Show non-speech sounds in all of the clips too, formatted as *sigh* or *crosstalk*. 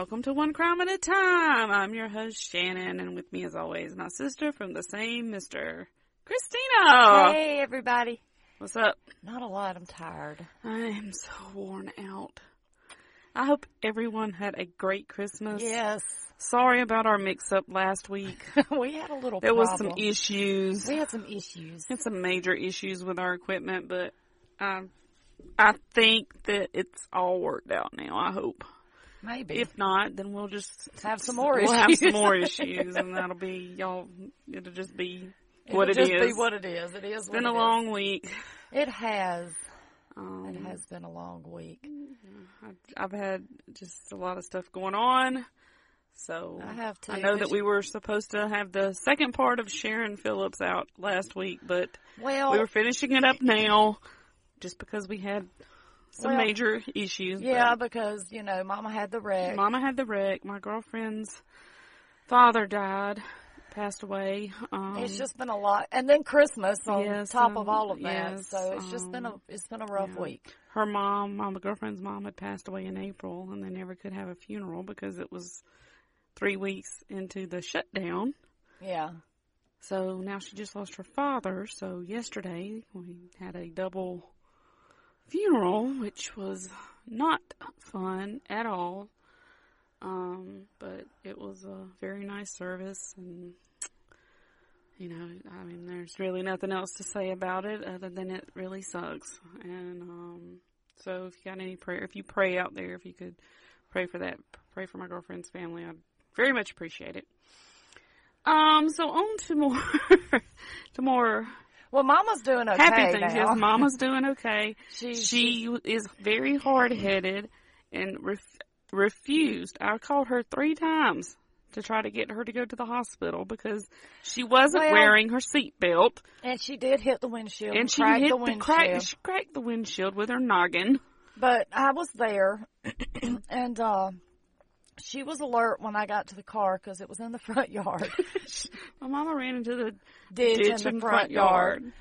welcome to One Crime at a Time. I'm your host, Shannon, and with me, as always, my sister from the same Mr. Christina. Hey, everybody. What's up? Not a lot. I'm tired. I am so worn out. I hope everyone had a great Christmas. Yes. Sorry about our mix-up last week. *laughs* we had a little There was some issues. We had some issues. had some major issues with our equipment, but um, I think that it's all worked out now. I hope. Maybe. If not, then we'll just Have some more We'll have some issues. more *laughs* issues, and that'll be y'all. It'll just be It'll what it just is. be what it is. It is It's been it a is. long week. It has. Um, It has been a long week. I've, I've had just a lot of stuff going on. So I have too. I know that we were supposed to have the second part of Sharron Phillips out last week, but Well, we were finishing it up now, just because we had some Well, major issues. yeah, because you know, Mama had the wreck. Mama had the wreck. My girlfriend's father died, passed away. Um, it's just been a lot, and then Christmas on Yes, top um, of all of that. yes, so it's just been a um, it's been a rough yeah. week. her mom, my girlfriend's mom, had passed away in April, and they never could have a funeral because it was three weeks into the shutdown. Yeah. So now she just lost her father. So yesterday we had a double funeral, which was not fun at all. Um, but it was a very nice service and you know, I mean, there's really nothing else to say about it other than it really sucks. And, um, so if you got any prayer, if you pray out there, if you could pray for that, pray for my girlfriend's family, I'd very much appreciate it. Um, so on to more, *laughs* to more Well, Mama's doing okay happy things. now. Yes, Mama's *laughs* doing okay. She, She is very hard headed and ref- refused. I called her three times to try to get her to go to the hospital because she wasn't Well- wearing her seatbelt and she did hit the windshield and she cracked hit the the, windshield. crack. She cracked the windshield with her noggin. But I was there, *clears throat* and uh, she was alert when I got to the car because it was in the *laughs* front yard, *laughs* My mama ran into the ditch, ditch in the front, yard. yard.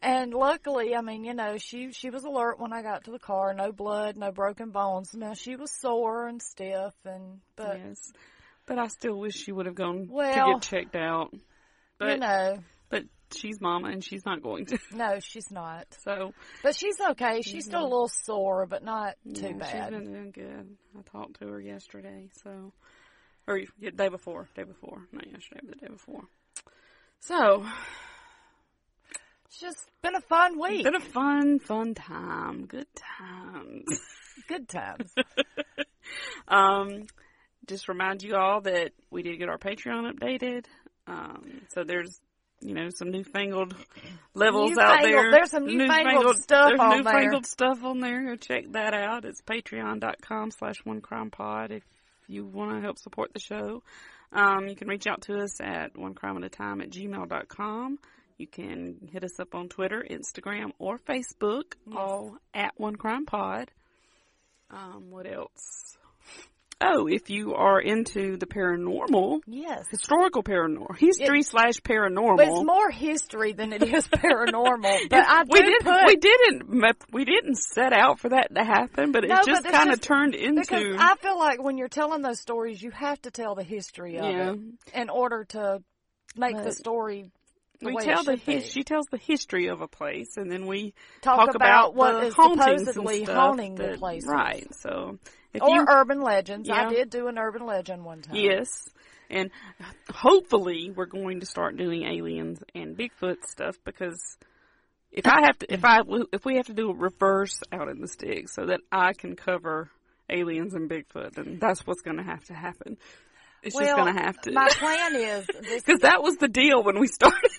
And luckily, I mean, you know, she she was alert when I got to the car. No blood, no broken bones. Now she was sore and stiff, and but yes, but I still wish she would have gone well, to get checked out. But you know, she's mama and she's not going to. *laughs* no, she's not. So But she's okay. She's still a little sore, but not too yeah, She's bad. been doing good. I talked to her yesterday, so or yeah, day before, day before, not yesterday, but the day before. So It's just been a fun week. been a fun, fun time. Good times. *laughs* Good times. *laughs* Um, just remind you all that we did get our Patreon updated. Um, so there's, you know, some newfangled levels out there. there's some newfangled stuff there's on there. newfangled stuff on there. Go check that out. It's patreon.com slash one crime pod if you want to help support the show. Um, you can reach out to us at one crime at a time at gmail.com. You can hit us up on Twitter, Instagram, or Facebook, all at One Crime Pod. Um, what else? Oh, if you are into the paranormal, yes. historical paranormal, history slash paranormal. But it's more history than it is paranormal. *laughs* But I we didn't. put we didn't. We didn't set out for that to happen, but it No, just kind of turned into. I feel like when you're telling those stories, you have to tell the history of Yeah. it in order to make the story. We tell the be. she tells the history of a place, and then we Talk, talk, about, what the is hauntings supposedly haunting the place, Right. So if Or you urban legends. I did do an urban legend one time. Yes. And hopefully we're going to start doing aliens and Bigfoot stuff because if I have to, if I, if we have to do a reverse out in the sticks so that I can cover aliens and Bigfoot, then that's what's going to have to happen. It's well, just going to have to. My plan is. Because *laughs* that was the deal when we started.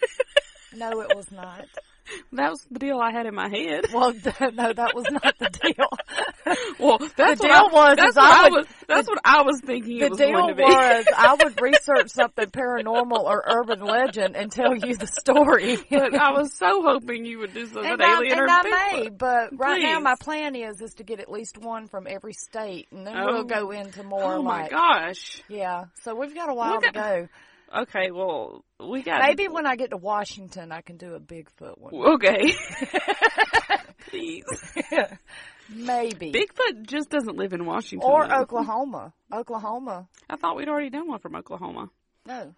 No, it was not. *laughs* that was the deal I had in my head. *laughs* Well, no, that was not the deal. Well, that's The what I, deal was that's what I I was. That's what I was thinking The it was deal going to be. *laughs* was I would research something paranormal or urban legend and tell you the story. but I was so hoping you would do something and I, alien and or I Bigfoot. may, but right now my plan is is to get at least one from every state, and then Oh. we'll go oh. into more Oh my gosh. yeah. So we've got a while got- to go. Okay, well, we got Maybe when I get to Washington, I can do a Bigfoot one. Okay. *laughs* Please. *laughs* maybe. Bigfoot just doesn't live in Washington. or though. Oklahoma. Oklahoma. I thought we'd already done one from Oklahoma. No,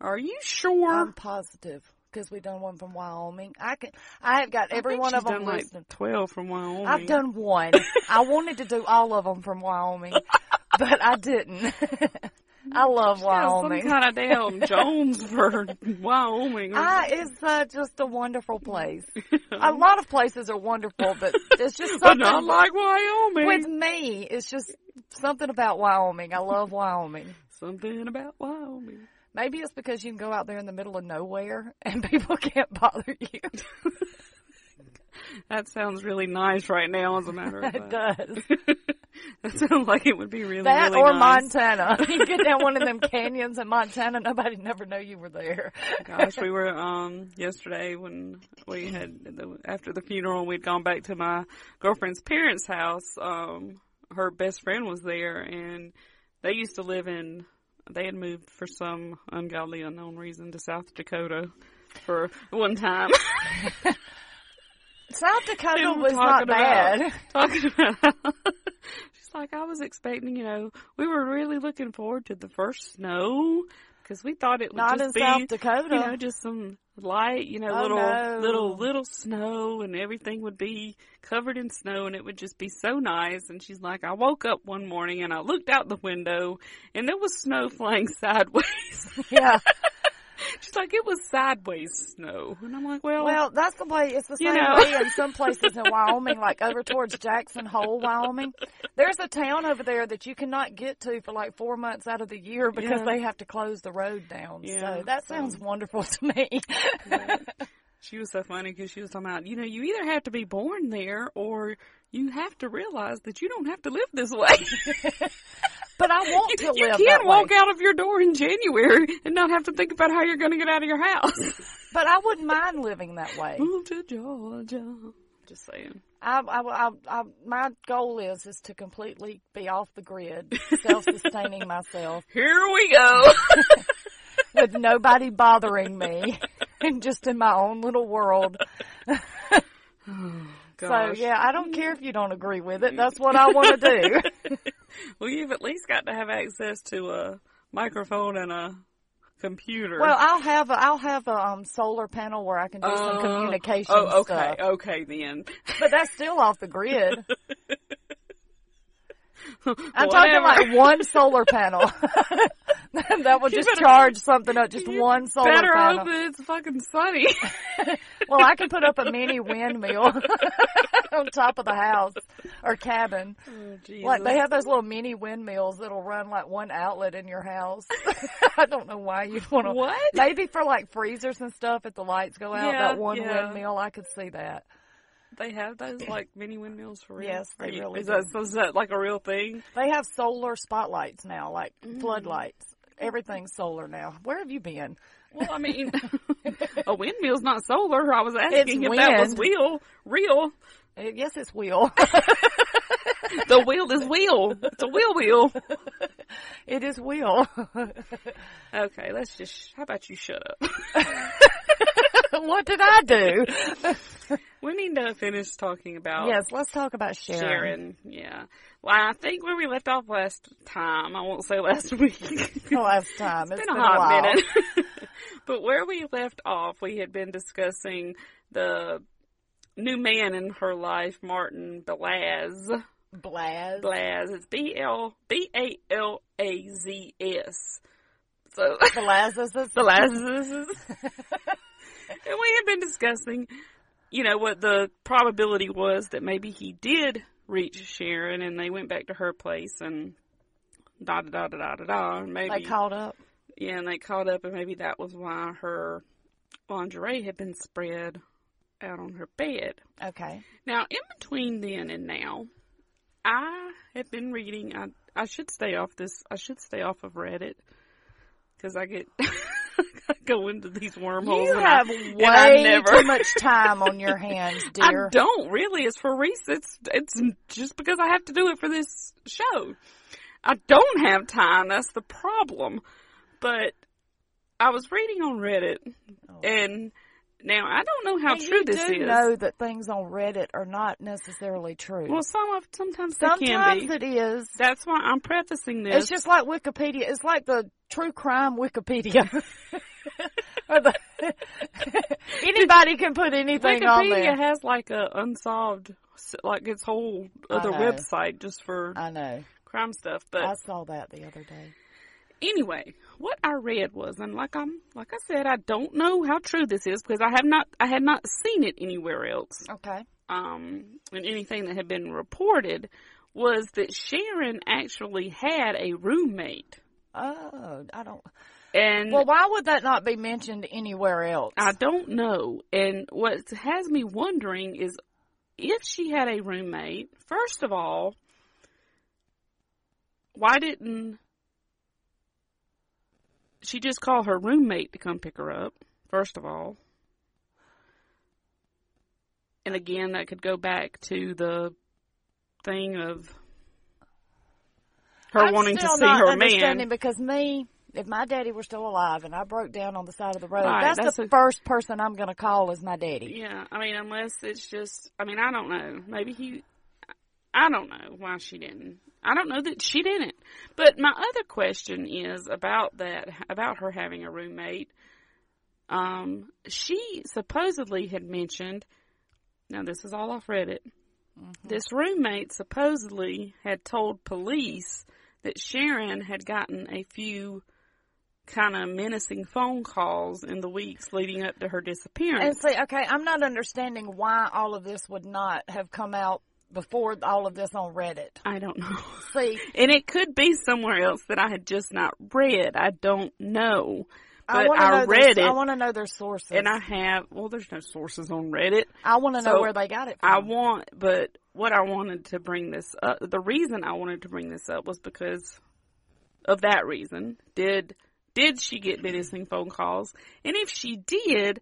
Are you sure? I'm positive because we've done one from Wyoming. I can. I have got every one of them done like twelve from Wyoming. I've done one. *laughs* I wanted to do all of them from Wyoming, but I didn't. I love Wyoming. some kind of damn *laughs* Jones for Wyoming. I, it's uh, just a wonderful place. a lot of places are wonderful, but it's just but something not like Wyoming. with me. It's just something about Wyoming. I love Wyoming. Something about Wyoming. Maybe it's because you can go out there in the middle of nowhere and *laughs* people can't bother you. *laughs* That sounds really nice right now, as a matter of it fact. does. *laughs* that sounds like it would be really, That really or nice. Montana. *laughs* You get down one of them *laughs* canyons in Montana, nobody never know you were there. Gosh, we were um yesterday when we had the, after the funeral, we'd gone back to my girlfriend's parents' house. Um, her best friend was there, and they used to live in. They had moved for some ungodly, unknown reason to South Dakota for one time. South Dakota was not about- bad. *laughs* talking about. *laughs* She's like, I was expecting, you know, we were really looking forward to the first snow because we thought it would Not in just be, South Dakota. you know, just some light, you know, Oh, little, no. little, little snow, and everything would be covered in snow, and it would just be so nice. And she's like, I woke up one morning and I looked out the window, and there was snow *laughs* flying sideways. yeah. She's like, it was sideways snow, and I'm like, well, Well, that's the way. It's the You same know. way in some *laughs* places in Wyoming, like over towards Jackson Hole, Wyoming. There's a town over there that you cannot get to for like four months out of the year because Yeah. they have to close the road down. Yeah, so that so- sounds wonderful to me. She was so funny because she was talking about, you know, you either have to be born there or you have to realize that you don't have to live this way. *laughs* but I *laughs* want to live. you can't walk way. out of your door in January and not have to think about how you're going to get out of your house. *laughs* But I wouldn't mind living that way. *laughs* Move to Georgia. Just saying. I, I, I, I, my goal is is to completely be off the grid, self-sustaining myself, Here we go. with nobody bothering me, and just in my own little world. *sighs* So yeah, I don't care if you don't agree with it. That's what I want to do. *laughs* Well, you've at least got to have access to a microphone and a computer. well, I'll have a, I'll have a um, solar panel where I can do some Uh, communication Oh, okay. stuff. Okay, then. But that's still off the grid. *laughs* I'm talking like one *laughs* solar panel. *laughs* that would just better- charge something up, just one solar Better panel. hope it's fucking sunny. *laughs* Well, I can put up a mini windmill on top of the house or cabin. oh, Like they have those little mini windmills that'll run like one outlet in your house. I don't know why you'd want to. What? Maybe for like freezers and stuff, if the lights go out, Yeah, that one yeah. windmill, I could see that. They have those like *laughs* mini windmills for real. Yes, they you- really is that, do. so is that like a real thing? They have solar spotlights now, like Mm. floodlights. Everything's solar now. Where have you been? Well, I mean, *laughs* a windmill's not solar. I was asking if that was wind. wheel real. Uh, Yes, it's wheel. *laughs* The wheel is wheel. It's a wheel wheel. it is wheel. Okay, let's just. How about you shut up? *laughs* what did I do? *laughs* We need to finish talking about yes, let's talk about Sharron. Sharron. Yeah. Well, I think where we left off last time, I won't say last *laughs* week. Oh, last time. It's been a hot while. minute. but where we left off, we had been discussing the new man in her life, Martin Belaz. Blaz. Blaz. It's B L B A L A Z S. So Blazes. Belaz. *laughs* and we had been discussing, you know, what the probability was that maybe he did reach Sharron, and they went back to her place and. Da da da da da da da. Maybe They caught up. yeah, and they caught up, and maybe that was why her lingerie had been spread out on her bed. Okay. Now, in between then and now, I have been reading. I I should stay off this. I should stay off of Reddit because I get *laughs* *laughs* *laughs* go into these wormholes. You have I, way never- too *laughs* much time on your hands, dear. I don't really. It's for research. It's, it's just because I have to do it for this show. I don't have time. That's the problem. But I was reading on Reddit, Oh. and Now I don't know how true this is. know that things on Reddit are not necessarily true. Well, some of sometimes they can Sometimes be. it is. That's why I'm prefacing this. It's just like Wikipedia. It's like the true crime Wikipedia. *laughs* *laughs* *laughs* Anybody can put anything on Wikipedia there. has like a unsolved, like its whole other website just for I know. crime stuff. But I saw that the other day. anyway, what I read was, and like I'm, like I said, I don't know how true this is because I have not, I had not seen it anywhere else. Okay. Um, and anything that had been reported was that Sharron actually had a roommate, Oh, I don't. And Well, why would that not be mentioned anywhere else? I don't know. And what has me wondering is if she had a roommate, first of all, why didn't she just call her roommate to come pick her up, first of all? And again, that could go back to the thing of her I'm wanting to see not her understanding man. because me, if my daddy were still alive and I broke down on the side of the road, Right, that's, that's the a- first person I'm going to call is my daddy. Yeah, I mean, unless it's just, I mean, I don't know. Maybe he, I don't know why she didn't. I don't know that she didn't. But my other question is about that, about her having a roommate. Um, she supposedly had mentioned, now this is all off Reddit, this roommate supposedly had told police that Sharron had gotten a few kind of menacing phone calls in the weeks leading up to her disappearance. And see, okay, I'm not understanding why all of this would not have come out before all of this on Reddit. I don't know. See, *laughs* And it could be somewhere else that I had just not read. I don't know. I But I, know read their, it I want to know their sources. and I have, well, there's no sources on Reddit. I want to know where they got it from. I want, but what I wanted to bring this up, the reason I wanted to bring this up was because of that reason. Did, did she get menacing phone calls? And if she did,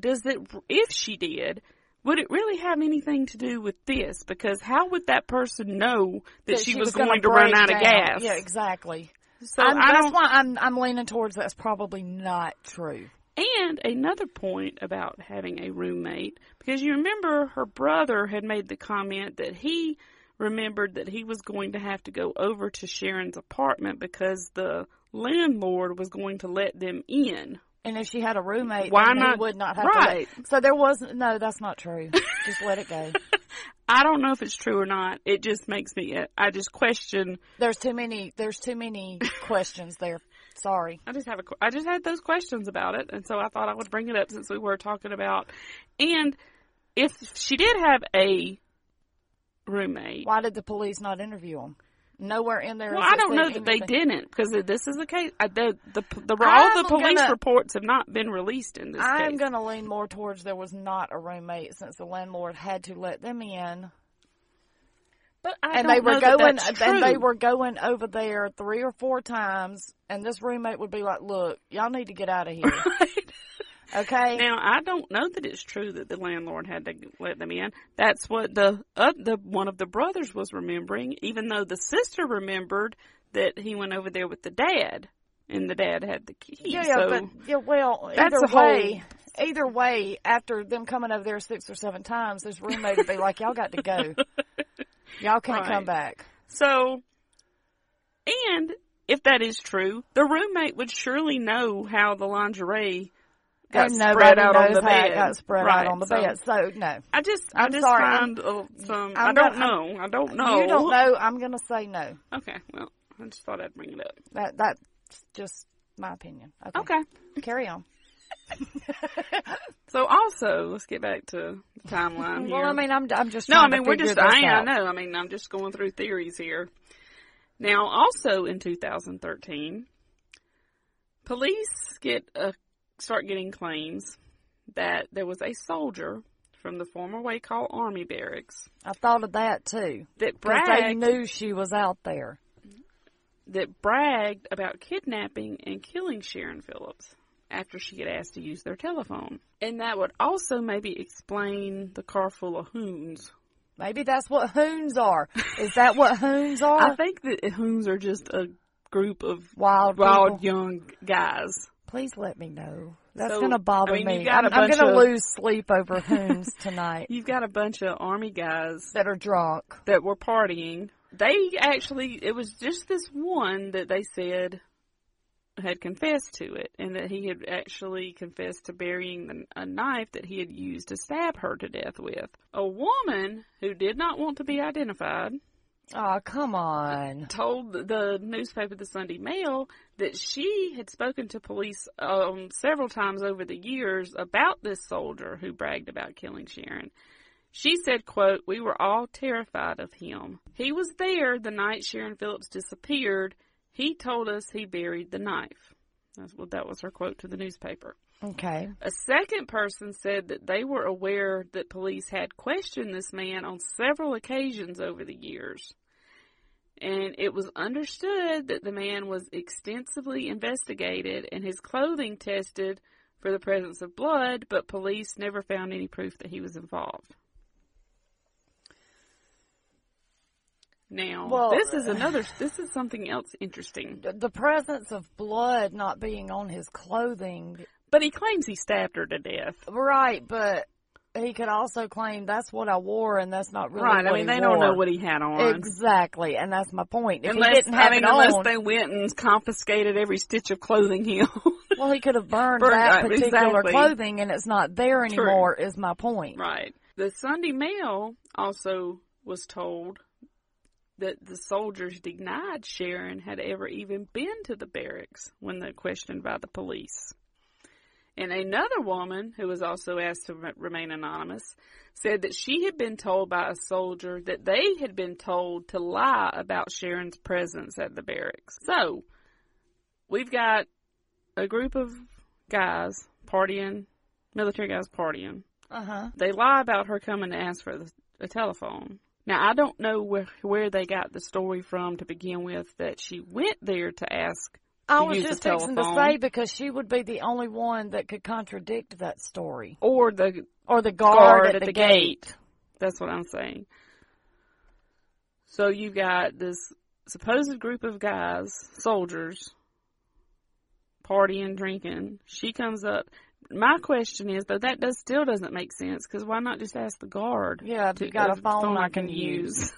does it, if she did, would it really have anything to do with this? Because how would that person know that, she, was, gonna going to run out of gas? Yeah, exactly. So I'm, I that's why I'm I'm leaning towards that's probably not true. And another point about having a roommate, because you remember her brother had made the comment that he remembered that he was going to have to go over to Sharron's apartment because the landlord was going to let them in. And if she had a roommate, Why then not- would not have right. so there wasn't. No, that's not true. Just let it go. *laughs* I don't know if it's true or not. It just makes me, I just question, There's too many. There's too many *laughs* questions there. Sorry. I just have a. I just had those questions about it, and so I thought I would bring it up since we were talking about, and if she did have a roommate, Why did the police not interview him? Nowhere in there. Well, I don't know that they didn't because this is the case. I, the, the the all the police gonna- reports have not been released in this I'm going to lean more towards there was not a roommate since the landlord had to let them in, but I and they were know that going and they were going over there three or four times, and this roommate would be like, "Look, y'all need to get out of here." *laughs* Okay. Now I don't know that it's true that the landlord had to let them in. That's what the uh, the one of the brothers was remembering, even though the sister remembered that he went over there with the dad, and the dad had the key. yeah, yeah, so but yeah, well, That's either a whole- way, either way, after them coming over there six or seven times, this roommate would be like, "Y'all got to go. *laughs* Y'all can't Right. come back." so, and if that is true, the roommate would surely know how the lingerie got and spread out on the bed. got spread Right, out on the so- bed. So no, I just, I I'm just sorry, find uh, some. I'm I don't gonna- know. I don't know. you don't know. I'm gonna say no. Okay, well, I just thought I'd bring it up. That that's just my opinion. Okay, Okay. carry on. *laughs* So also, let's get back to the timeline *laughs* here. Well, I mean, I'm I'm just no, I mean we're just. I, I know. I mean, I'm just going through theories here. Now, also in 2013, police get a, start getting claims that there was a soldier from the former Wacol Army Barracks I thought of that too. that Because they bragged knew she was out there. that bragged about kidnapping and killing Sharron Phillips after she had asked to use their telephone. And that would also maybe explain the car full of hoons. Maybe that's what hoons are. Is that what *laughs* hoons are? I think that hoons are just a group of wild, wild people. young guys. Please let me know That's So, gonna bother I mean, me. I'm, I'm gonna lose sleep over Hoons *laughs* tonight You've got a bunch of army guys that are drunk. that were partying. They actually, it was just this one that they said had confessed to it, and that he had actually confessed to burying the, a knife that he had used to stab her to death with. A woman who did not want to be identified Oh, come on. told the newspaper, the Sunday Mail, that she had spoken to police um, several times over the years about this soldier who bragged about killing Sharron. She said, quote, we were all terrified of him. He was there the night Sharron Phillips disappeared. He told us he buried the knife. That's what that was her quote to the newspaper. Okay. A second person said that they were aware that police had questioned this man on several occasions over the years. And it was understood that the man was extensively investigated and his clothing tested for the presence of blood, but police never found any proof that he was involved. Now, Well- this is uh, another, this is something else interesting. *laughs* The- The presence of blood not being on his clothing, But he claims he stabbed her to death. right? But he could also claim that's what I wore, and that's not really Right, I mean, he they don't know what he had on. Exactly, and that's my point. If Unless, he didn't have I mean, it unless on, they went and confiscated every stitch of clothing he owned. well, he could have burned, Burned, that uh, particular exactly. clothing, and it's not there anymore. Is my point. right. The Sunday Mail also was told that the soldiers denied Sharron had ever even been to the barracks when they questioned by the police. And another woman, who was also asked to re- remain anonymous, said that she had been told by a soldier that they had been told to lie about Sharron's presence at the barracks. So, we've got a group of guys partying, military guys partying. Uh huh. They lie about her coming to ask for the, a telephone. Now, I don't know where, where they got the story from to begin with that she went there to ask I was just the fixing to say because she would be the only one that could contradict that story, or the or the guard, guard at, the, gate. That's what I'm saying. So you've got this supposed group of guys, soldiers, partying, drinking. She comes up. My question is, though, that does still doesn't make sense because why not just ask the guard? Yeah, if you got a uh, phone I can use.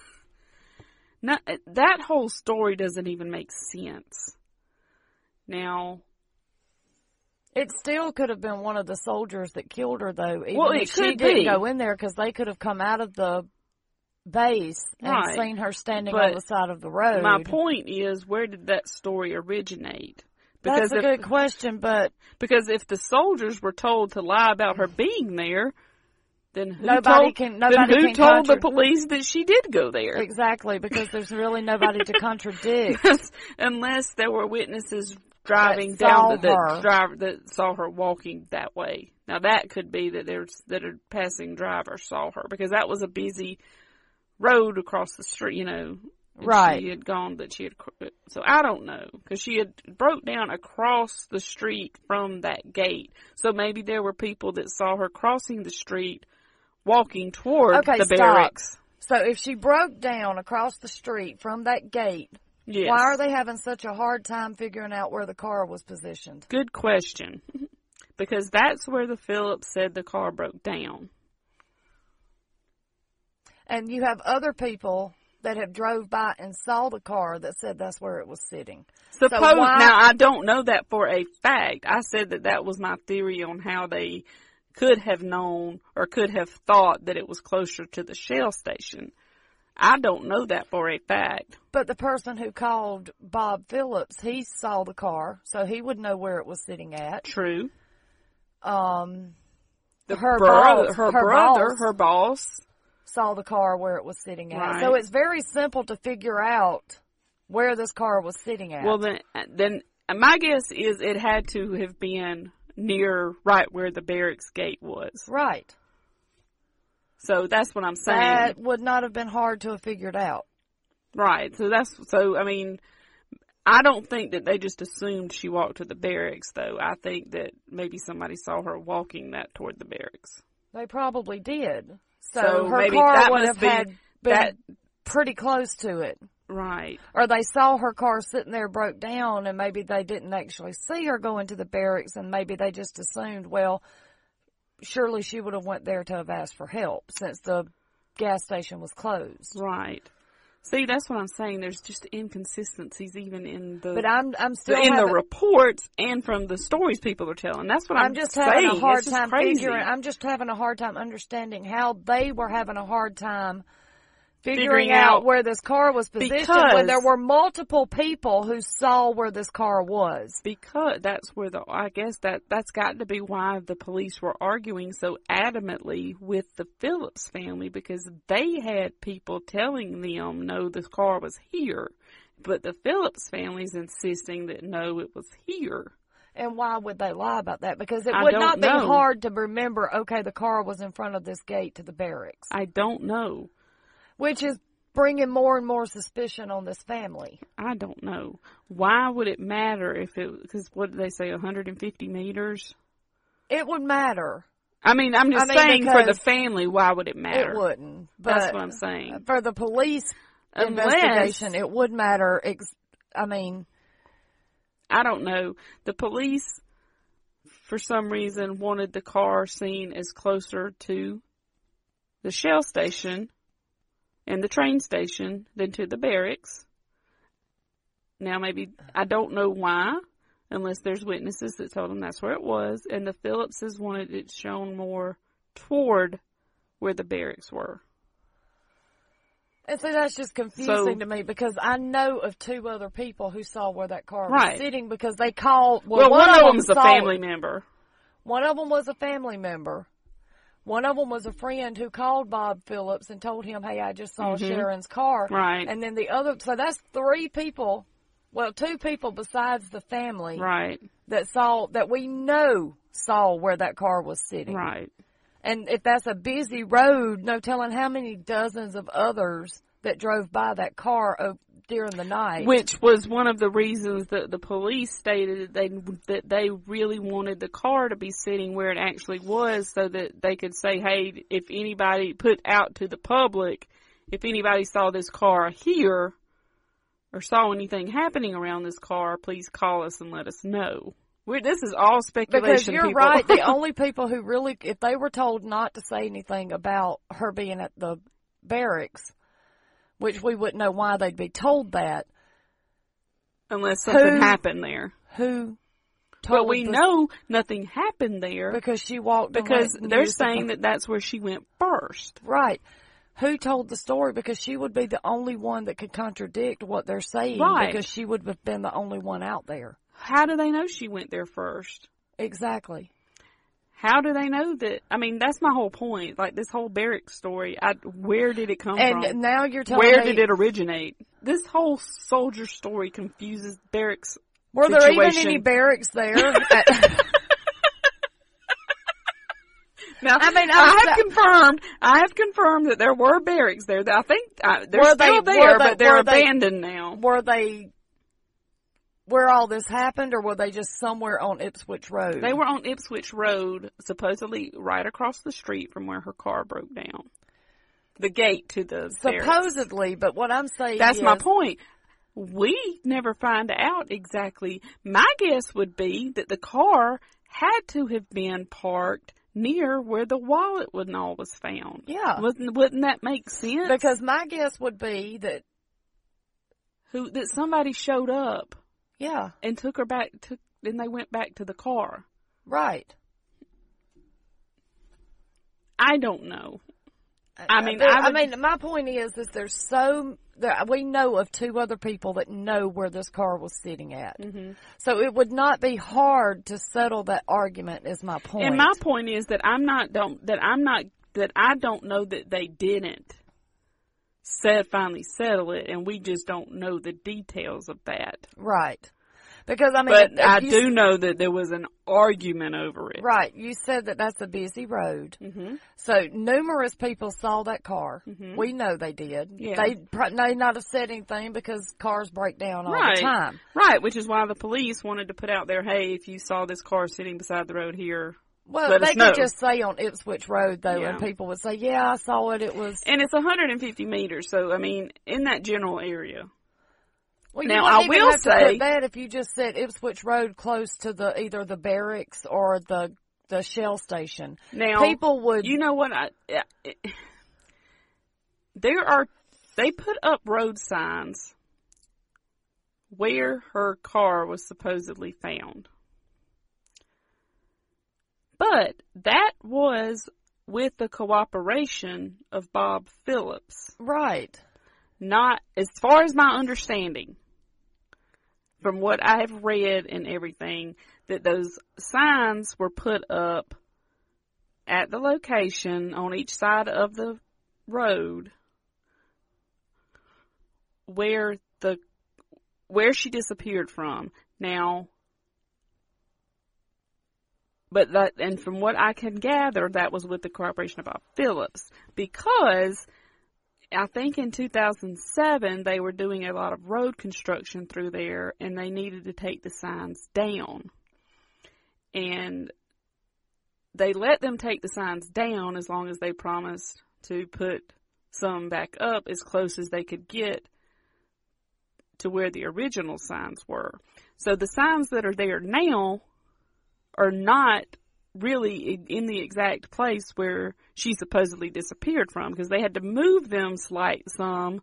*laughs* no, that whole story doesn't even make sense. Now, It still could have been one of the soldiers that killed her, though. Even Well, if it she could didn't be. go in there because they could have come out of the base and Right. seen her standing But on the side of the road. my point is, where did that story originate? That's a if, good question, but Because if the soldiers were told to lie about her being there, then who Nobody told, can- then nobody who can told the police that she did go there? exactly because there's really nobody to *laughs* contradict. Unless there were witnesses driving That down the, the driver that saw her walking that way. Now that could be that there's that a passing driver saw her because that was a busy road across the street, you know. Right. She had gone that she had so I don't know because she had broke down across the street from that gate. So maybe there were people that saw her crossing the street walking toward Okay, the stop. barracks. So if she broke down across the street from that gate, Yes. why are they having such a hard time figuring out where the car was positioned? Good question. *laughs* Because that's where the Phillips said the car broke down. And you have other people that have drove by and saw the car that said that's where it was sitting. Suppose why- now I don't know that for a fact. I said that that was my theory on how they could have known or could have thought that it was closer to the Shell station. I don't know that for a fact. But the person who called Bob Phillips, he saw the car, so he would know where it was sitting at. True. Um, The her brother, boss, her, her brother, boss. her boss. saw the car where it was sitting at. Right. So it's very simple to figure out where this car was sitting at. Well, then, then my guess is it had to have been near right where the barracks gate was. right. So that's what I'm saying. That would not have been hard to have figured out. Right. So that's so. I mean, I don't think that they just assumed she walked to the barracks, though. I think that maybe somebody saw her walking that toward the barracks. They probably did. So, So her maybe car that would have be- had been that- pretty close to it. Right. Or they saw her car sitting there broke down and maybe they didn't actually see her going to the barracks and maybe they just assumed, well, surely she would have went there to have asked for help since the gas station was closed. Right. See, that's what I'm saying. There's just inconsistencies even in the But I'm I'm still in the reports and from the stories people are telling. That's what I'm, I'm just saying. having a hard It's time figuring. I'm just having a hard time understanding how they were having a hard time figuring, out, where this car was positioned Because- when there were multiple people who saw where this car was. because that's where the I guess that that's got to be why the police were arguing so adamantly with the Phillips family because they had people telling them no this car was here but the Phillips family's insisting that no it was here And why would they lie about that? Because it would not be know. hard to remember. Okay, the car was in front of this gate to the barracks, I don't know which is bringing more and more suspicion on this family. I don't know why would it matter if it because what did they say 150 meters It would matter. I mean I'm just I mean, saying for the family why would it matter It wouldn't. But that's what I'm saying for the police Unless- investigation, it would matter. Ex- I mean, I don't know. The police, for some reason, wanted the car seen as closer to the shell station and the train station than to the barracks. Now, maybe, I don't know why, unless there's witnesses that told them that's where it was, and the Phillipses wanted it shown more toward where the barracks were. and so that's just confusing So- to me because I know of two other people who saw where that car Right. was sitting because they called. Well, Well, one, of them them's a family it. member. One of them was a family member. One of them was a friend who called Bob Phillips and told him, "Hey, I just saw Mhm. Sharron's car." Right. And then the other, so that's three people. Well, two people besides the family Right, that saw that we know saw where that car was sitting. right. And if that's a busy road, no telling how many dozens of others that drove by that car during the night. Which was one of the reasons that the police stated that they that they really wanted the car to be sitting where it actually was, so that they could say, "Hey, if anybody put out to the public, if anybody saw this car here or saw anything happening around this car, please call us and let us know." We're, this is all speculation. because you're people. right, the *laughs* only people who really, if they were told not to say anything about her being at the barracks, which we wouldn't know why they'd be told that, unless something Who- happened there. who told But we the- know nothing happened there because she walked because they're the saying that that's where she went first. right. Who told the story? Because she would be the only one that could contradict what they're saying. Right. Because she would have been the only one out there. How do they know she went there first? Exactly. How do they know that? I mean, that's my whole point. Like this whole barrack story. I, where did it come from? And from? now you're telling me Where me, did it originate? This whole soldier story confuses barracks. were there even any barracks there? *laughs* At- Now, I mean, I I'm have so- confirmed. I have confirmed that there were barracks there. I think uh, they're still they- there, they- but they're were they- abandoned now. were they where all this happened, or were they just somewhere on Ipswich Road? They were on Ipswich Road, supposedly right across the street from where her car broke down. The gate to the barracks. supposedly, but what I'm saying That's is, my point. We never find out exactly. My guess would be that the car had to have been parked near where the wallet and all was found. Yeah. Wouldn't, wouldn't that make sense? because my guess would be that Who that somebody showed up yeah, and took her back to then they went back to the car. right. I don't know. I mean, I I, mean, my point is that there's so there, we know of two other people that know where this car was sitting at, Mm-hmm. so it would not be hard to settle that argument. Is my point? And my point is that I'm not don't that I'm not that I don't know that they didn't said finally settle it, and we just don't know the details of that. right? Because I mean, But if I do know that there was an argument over it. Right, you said that that's a busy road. hmm So numerous people saw that car. Mhm. We know they did. Yeah. They may not have said anything because cars break down all Right. the time. Right, which is why the police wanted to put out there, hey, if you saw this car sitting beside the road here, Well, Let they could know. just say on Ipswich Road though, Yeah. and people would say, "Yeah, I saw it. It was and it's 150 meters, so I mean, in that general area, Well, you Now, I will say- put that if you just said Ipswich Road close to the either the barracks or the the shell station. Now, People would you know what? I, it, there are they put up road signs where her car was supposedly found, but that was with the cooperation of Bob Phillips. right. Not as far as my understanding, from what I have read and everything, that those signs were put up at the location on each side of the road where the where she disappeared from. Now but that and from what I can gather that was with the cooperation of Phillips because I think in 2007 they were doing a lot of road construction through there and they needed to take the signs down. And they let them take the signs down as long as they promised to put some back up as close as they could get to where the original signs were. So the signs that are there now are not really in the exact place where she supposedly disappeared from because they had to move them slight some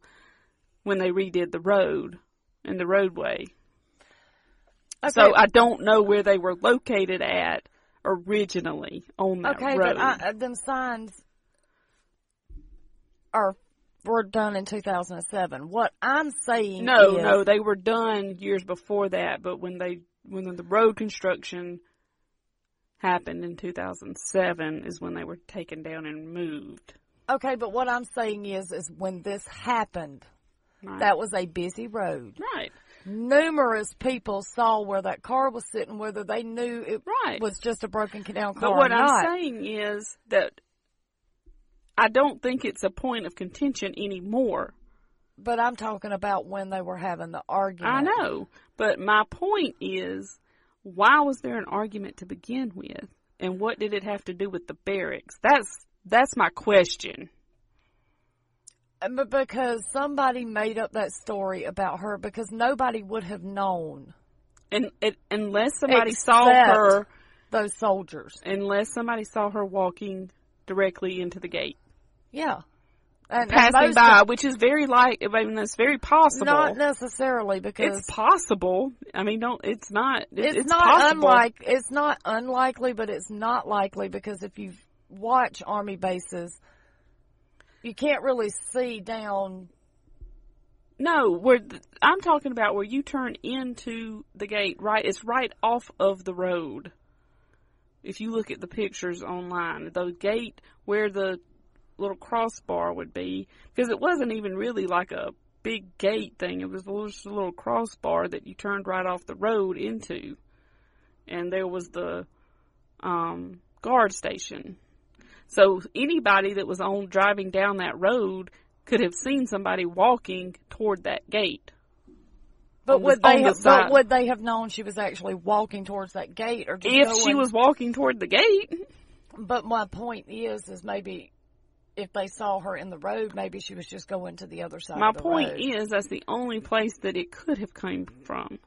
when they redid the road and the roadway. So I don't know where they were located at originally on that Okay, road. but I, them signs are were done in 2007. What I'm saying no, is, no, they were done years before that, but when they when the road construction happened in 2007 is when they were taken down and moved. Okay, but what I'm saying is, is when this happened, Right. that was a busy road. right. Numerous people saw where that car was sitting, whether they knew it Right. was just a broken down car But what I'm not. saying is that I don't think it's a point of contention anymore. But I'm talking about when they were having the argument. I know. But my point is why was there an argument to begin with? And what did it have to do with the barracks? That's that's my question. But because somebody made up that story about her because nobody would have known And it, unless somebody saw her those soldiers. unless somebody saw her walking directly into the gate. Yeah. And, Passing by, of- which is very like I mean that's very possible. not necessarily because it's possible. I mean, don't. It's not. It, it's, it's not possible. unlike it's not unlikely, but it's not likely because if you watch army bases, you can't really see down. No, where th- I'm talking about where you turn into the gate. Right, it's right off of the road. If you look at the pictures online, the gate where the little crossbar would be, because it wasn't even really like a big gate thing. It was just a little crossbar that you turned right off the road into, and there was the um, guard station. So anybody that was on driving down that road could have seen somebody walking toward that gate. But On the- would they on the have, but would they have known she was actually walking towards that gate or If going, she was walking toward the gate, But my point is, is maybe if they saw her in the road, maybe she was just going to the other side. my of the point road. is that's the only place that it could have come from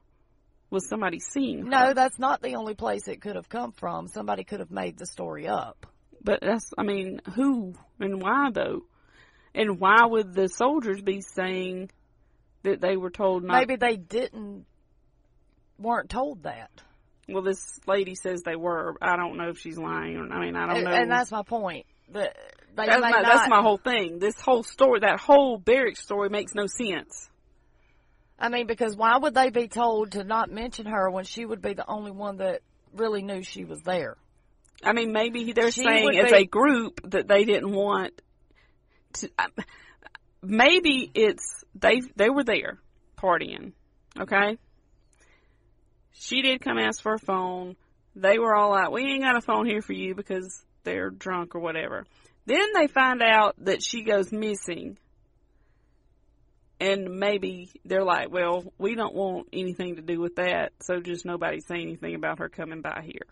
was somebody seeing her. No, that's not the only place it could have come from. Somebody could have made the story up. But that's, I mean, who and why though? And why would the soldiers be saying that they were told not? Maybe they didn't, weren't told that. Well, this lady says they were. I don't know if she's lying or. I mean, I don't know. and that's my point. That that's my, not. that's my whole thing. This whole story, that whole barracks story, makes no sense. I mean, because why would they be told to not mention her when she would be the only one that really knew she was there? I mean, maybe they're She saying as be- a group that they didn't want to. Maybe it's they they were there partying, okay. She did come ask for a phone. They were all like, "We ain't got a phone here for you because they're drunk or whatever." Then they find out that she goes missing, and maybe they're like, "Well, we don't want anything to do with that, so just nobody say anything about her coming by here."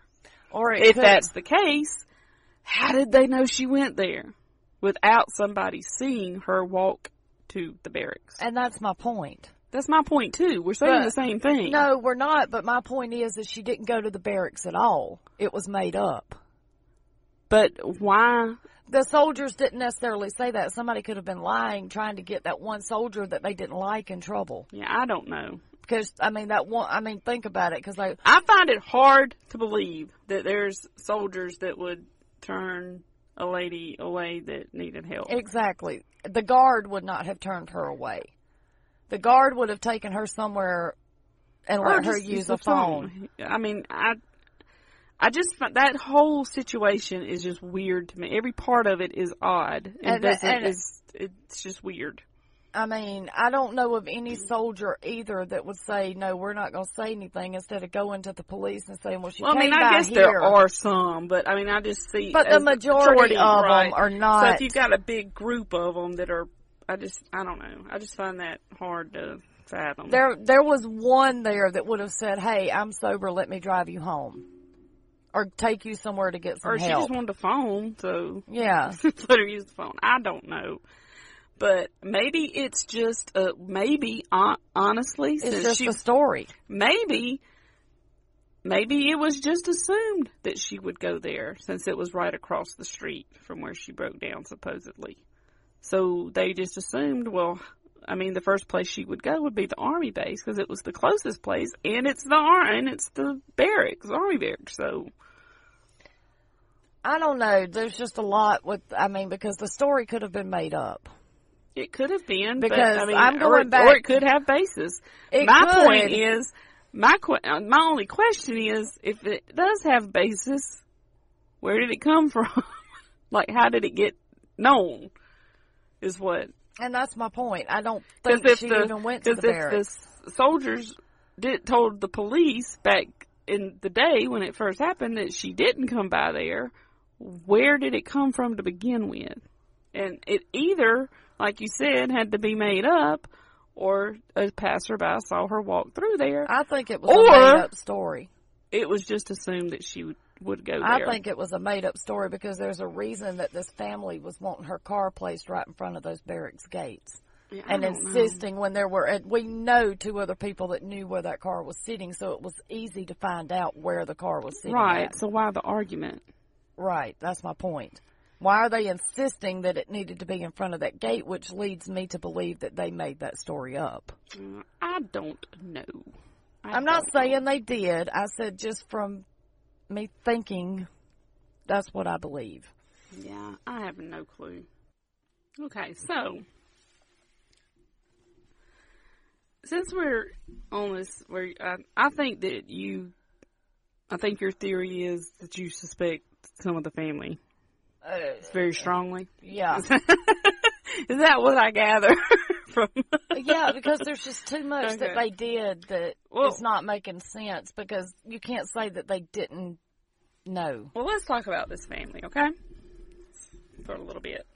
Or if could- that's the case, how did they know she went there without somebody seeing her walk to the barracks? and that's my point. That's my point too. We're saying But- the same thing. No, we're not. But my point is that she didn't go to the barracks at all. It was made up. But why? The soldiers didn't necessarily say that. Somebody could have been lying, trying to get that one soldier that they didn't like in trouble. Yeah, I don't know. Because I mean, that one. I mean, think about it. Because like, I find it hard to believe that there's soldiers that would turn a lady away that needed help. exactly, the guard would not have turned her away. The guard would have taken her somewhere and Or let her use the a phone. I mean, I, I just find that whole situation is just weird to me. Every part of it is odd. It And- doesn't. and- is, it's just weird. I mean, I don't know of any soldier either that would say, "No, we're not going to say anything," instead of going to the police and saying, "Well, she Well, I came mean, by I guess here." there are some, but I mean, I just see. But the majority, of right. them are not. So if you've got a big group of them that are, I just, I don't know. I just find that hard to fathom. There, there was one there that would have said, "Hey, I'm sober. Let me drive you home, or take you somewhere to get some or she just wanted a phone, so yeah, *laughs* let her use the phone. I don't know. But maybe it's just uh maybe hon- honestly it's since just she a story. maybe maybe it was just assumed that she would go there since it was right across the street from where she broke down supposedly. So they just assumed, well, I mean, the first place she would go would be the army base because it was the closest place, and it's the and it's the barracks, army barracks. So I don't know. There's just a lot with. I mean, because the story could have been made up. it could have been Because but, I mean, I'm or, going or back- it could have basis. My could. point is, my uh, my only question is, if it does have basis, where did it come *laughs* from? like, how did it get known? Is what And that's my point. I don't think she the even went to because the if barracks. the soldiers did told the police back in the day when it first happened that she didn't come by there, where did it come from to begin with? And it either, like you said, had to be made up, or a passerby saw her walk through there. I think it was Or- a made up story. it was just assumed that she would, would go there. I think it was a made up story because there's a reason that this family was wanting her car placed right in front of those barracks gates. Yeah, and don't know. insisting when there were and we know two other people that knew where that car was sitting so it was easy to find out where the car was sitting Right. at. So why the argument? right that's my point why are they insisting that it needed to be in front of that gate which leads me to believe that they made that story up Uh, I don't know. I i'm not don't know. saying they did i said just from me thinking that's what i believe Yeah, I have no clue. Okay, so since we're on this, where I, I think that you, I think your theory is that you suspect some of the family uh, very strongly. yeah *laughs* is that what I gather *laughs* from? *laughs* yeah, because there's just too much that they did that Well- it's not making sense because you can't say that they didn't know. Well, let's talk about this family, okay? For a little bit.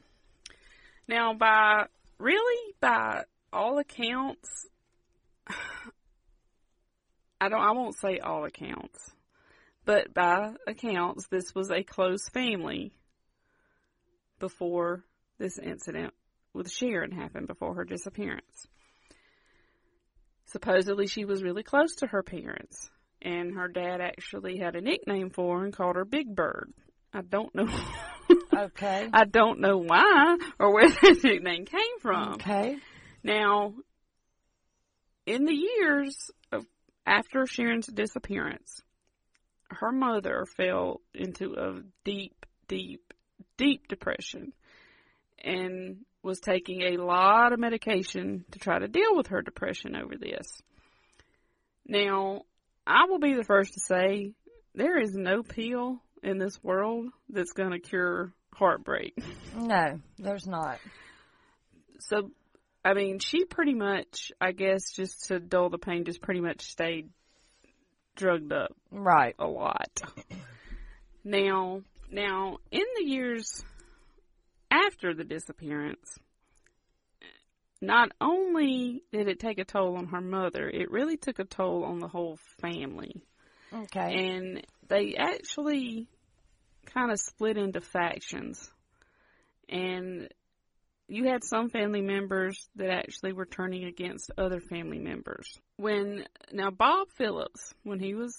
Now, by really, by all accounts, *sighs* I don't. I won't say all accounts, but by accounts, this was a close family before this incident with Sharron happened. Before her disappearance, supposedly she was really close to her parents and her dad actually had a nickname for her and called her Big Bird. I don't know. *laughs* Okay. I don't know why or where *laughs* that nickname came from. Okay. Now, in the years of after Sharron's disappearance, her mother fell into a deep, deep, deep depression and was taking a lot of medication to try to deal with her depression over this. Now, I will be the first to say there is no pill in this world that's going to cure heartbreak. No, there's not. So, I mean, she pretty much, I guess, just to dull the pain, just pretty much stayed drugged up Right. a lot. Now, now, in the years after the disappearance, not only did it take a toll on her mother, it really took a toll on the whole family. Okay. And they actually kind of split into factions. And you had some family members that actually were turning against other family members. When now Bob Phillips, when he was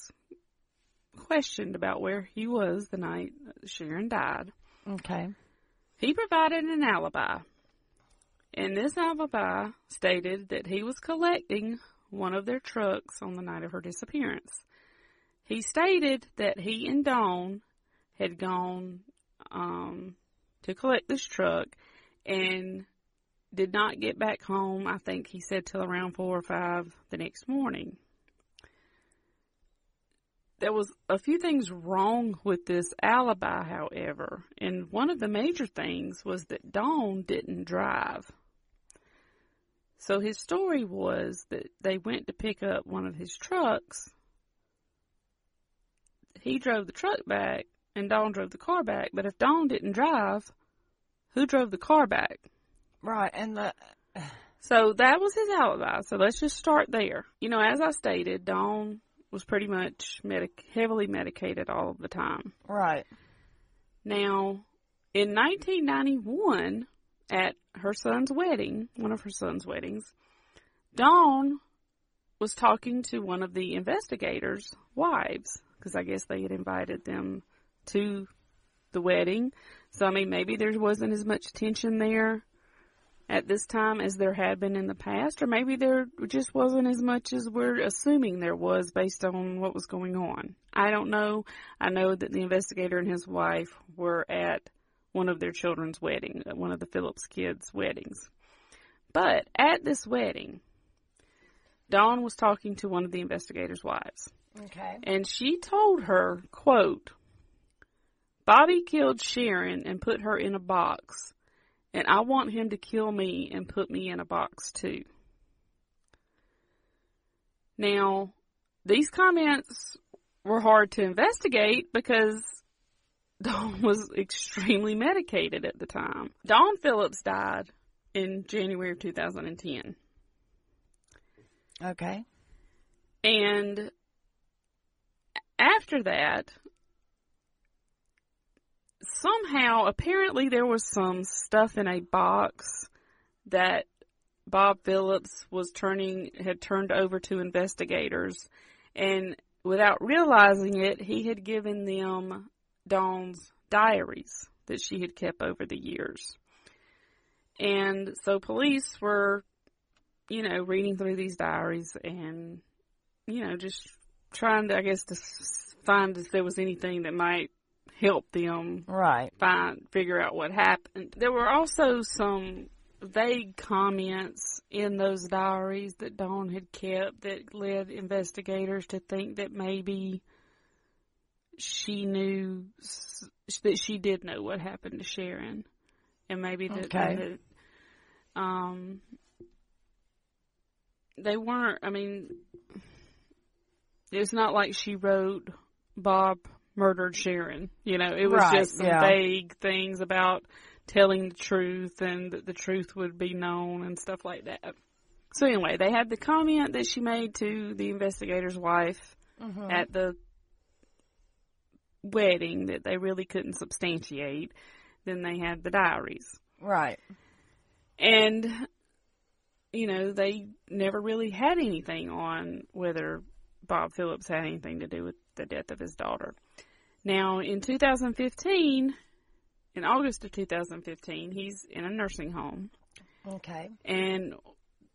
questioned about where he was the night Sharron died, Okay. He provided an alibi. And this alibi stated that he was collecting one of their trucks on the night of her disappearance. He stated that he and Dawn had gone um, to collect this truck and did not get back home, I think he said, till around 4 or 5 the next morning. There was a few things wrong with this alibi, however, and one of the major things was that Dawn didn't drive. So his story was that they went to pick up one of his trucks. He drove the truck back, and Dawn drove the car back. But if Dawn didn't drive, who drove the car back? Right. And the So that was his alibi. So let's just start there. You know, as I stated, Dawn was pretty much medic- heavily medicated all of the time. right. Now, in 1991, at her son's wedding, one of her son's weddings, Dawn was talking to one of the investigators' wives, because I guess they had invited them to the wedding. So, I mean, maybe there wasn't as much tension there at this time as there had been in the past, or maybe there just wasn't as much as we're assuming there was based on what was going on. I don't know. I know that the investigator and his wife were at one of their children's wedding, uh, one of the Phillips kids' weddings. But at this wedding, Dawn was talking to one of the investigator's wives, Okay. and she told her, quote, Bobby killed Sharron and put her in a box, and I want him to kill me and put me in a box too. Now, these comments were hard to investigate because *laughs* Dawn was extremely medicated at the time. Dawn Phillips died in January of 2010. Okay. And after that, somehow, apparently, there was some stuff in a box that Bob Phillips was turning, had turned over to investigators. And without realizing it, he had given them Dawn's diaries that she had kept over the years. And so police were, you know, reading through these diaries and, you know, just trying to, I guess, to find if there was anything that might help them Right. find figure out what happened. There were also some vague comments in those diaries that Dawn had kept that led investigators to think that maybe she knew that she did know what happened to Sharron, and maybe that, Okay. that um they weren't. I mean, it's not like she wrote Bob murdered Sharron. You know, it was Right, just some yeah. vague things about telling the truth and that the truth would be known and stuff like that. So anyway, they had the comment that she made to the investigator's wife Mm-hmm. at the wedding that they really couldn't substantiate. Then they had the diaries. Right. And, you know, they never really had anything on whether Bob Phillips had anything to do with the death of his daughter. Now, in 2015, in August of 2015, he's in a nursing home, Okay. and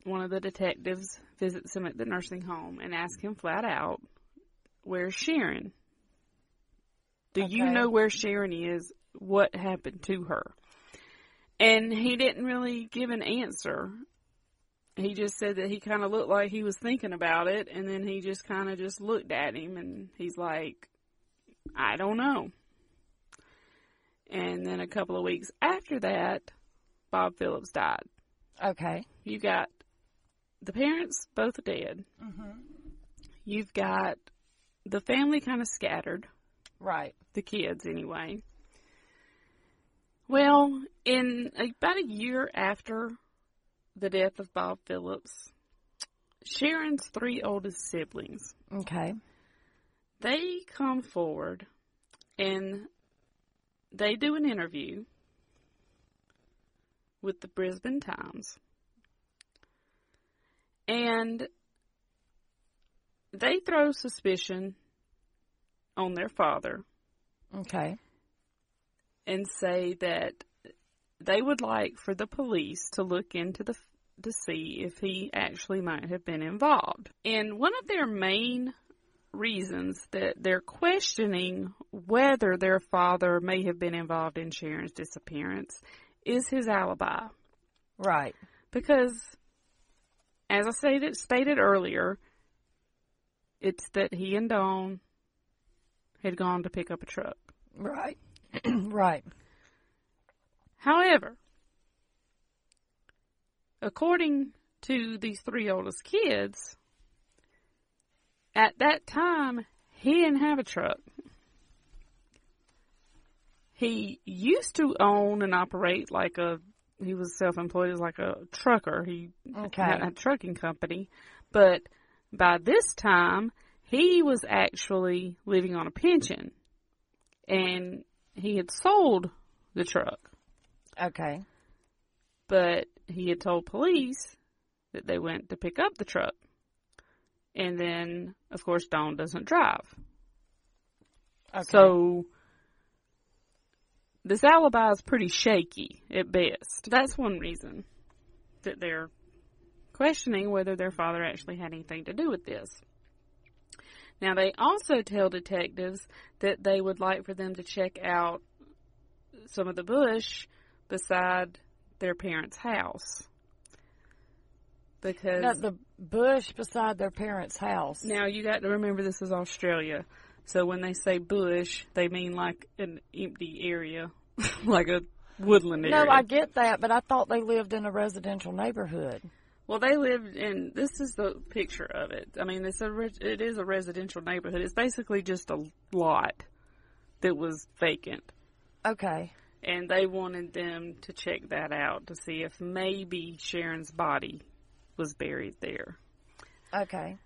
one of the detectives visits him at the nursing home and asks him flat out, Where's Sharron? Do you know where Sharron is? What happened to her? And he didn't really give an answer. He just said that he kind of looked like he was thinking about it, and then he just kind of just looked at him, and he's like, I don't know. And then a couple of weeks after that, Bob Phillips died. Okay. You got the parents both dead. Mm-hmm. You've got the family kind of scattered, Right. the kids anyway. Well, in about a year after the death of Bob Phillips, Sharron's three oldest siblings, Okay. They come forward and they do an interview with the Brisbane Times. And they throw suspicion on their father Okay. and say that they would like for the police to look into the to see if he actually might have been involved. And one of their main reasons that they're questioning whether their father may have been involved in Sharron's disappearance is his alibi. Right. Because, as I stated, stated earlier, it's that he and Dawn had gone to pick up a truck. Right. *clears throat* right. However, according to these three oldest kids, at that time, he didn't have a truck. He used to own and operate like a, he was self employed as like a trucker. He Okay. had a trucking company. But by this time, he was actually living on a pension. And he had sold the truck. Okay. But he had told police that they went to pick up the truck. And then, of course, Dawn doesn't drive. Okay. So, this alibi is pretty shaky at best. That's one reason that they're questioning whether their father actually had anything to do with this. Now, they also tell detectives that they would like for them to check out some of the bush beside their parents' house. Because Got the bush beside their parents' house. now you got to remember this is Australia. So when they say bush, they mean like an empty area, *laughs* like a woodland area. No, I get that, but I thought they lived in a residential neighborhood. Well, they lived in. This is the picture of it. I mean, it's a it is a residential neighborhood. It's basically just a lot that was vacant, Okay. and they wanted them to check that out to see if maybe Sharron's body was buried there. Okay.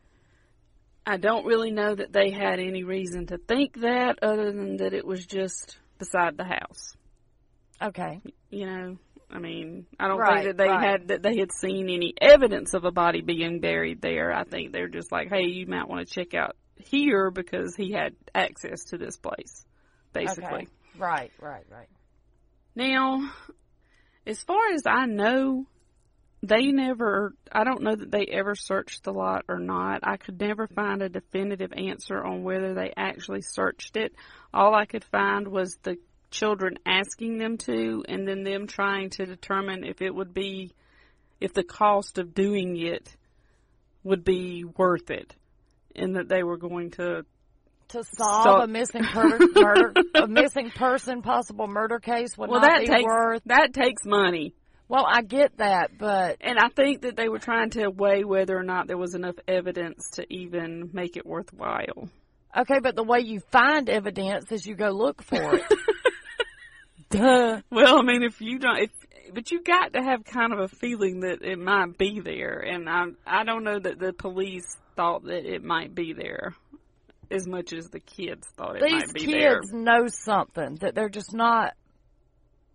I don't really know that they had any reason to think that, other than that it was just beside the house. Okay. You know, I mean, I don't Right, think that they right. had that they had seen any evidence of a body being buried there. I think they're just like, hey, you might want to check out here because he had access to this place, basically. Okay. Right, right, right. Now, as far as I know, they never, I don't know that they ever searched the lot or not. I could never find a definitive answer on whether they actually searched it. All I could find was the children asking them to and then them trying to determine if it would be, if the cost of doing it would be worth it and that they were going to To solve So- a missing murder, murder, a missing person, possible murder case would well not that be takes worth. that takes money Well, I get that, but And I think that they were trying to weigh whether or not there was enough evidence to even make it worthwhile. okay, but the way you find evidence is you go look for it. *laughs* Duh. Well, I mean, if you don't, if but you got to have kind of a feeling that it might be there, and I I don't know that the police thought that it might be there as much as the kids thought it These might be there. These kids know something that they're just not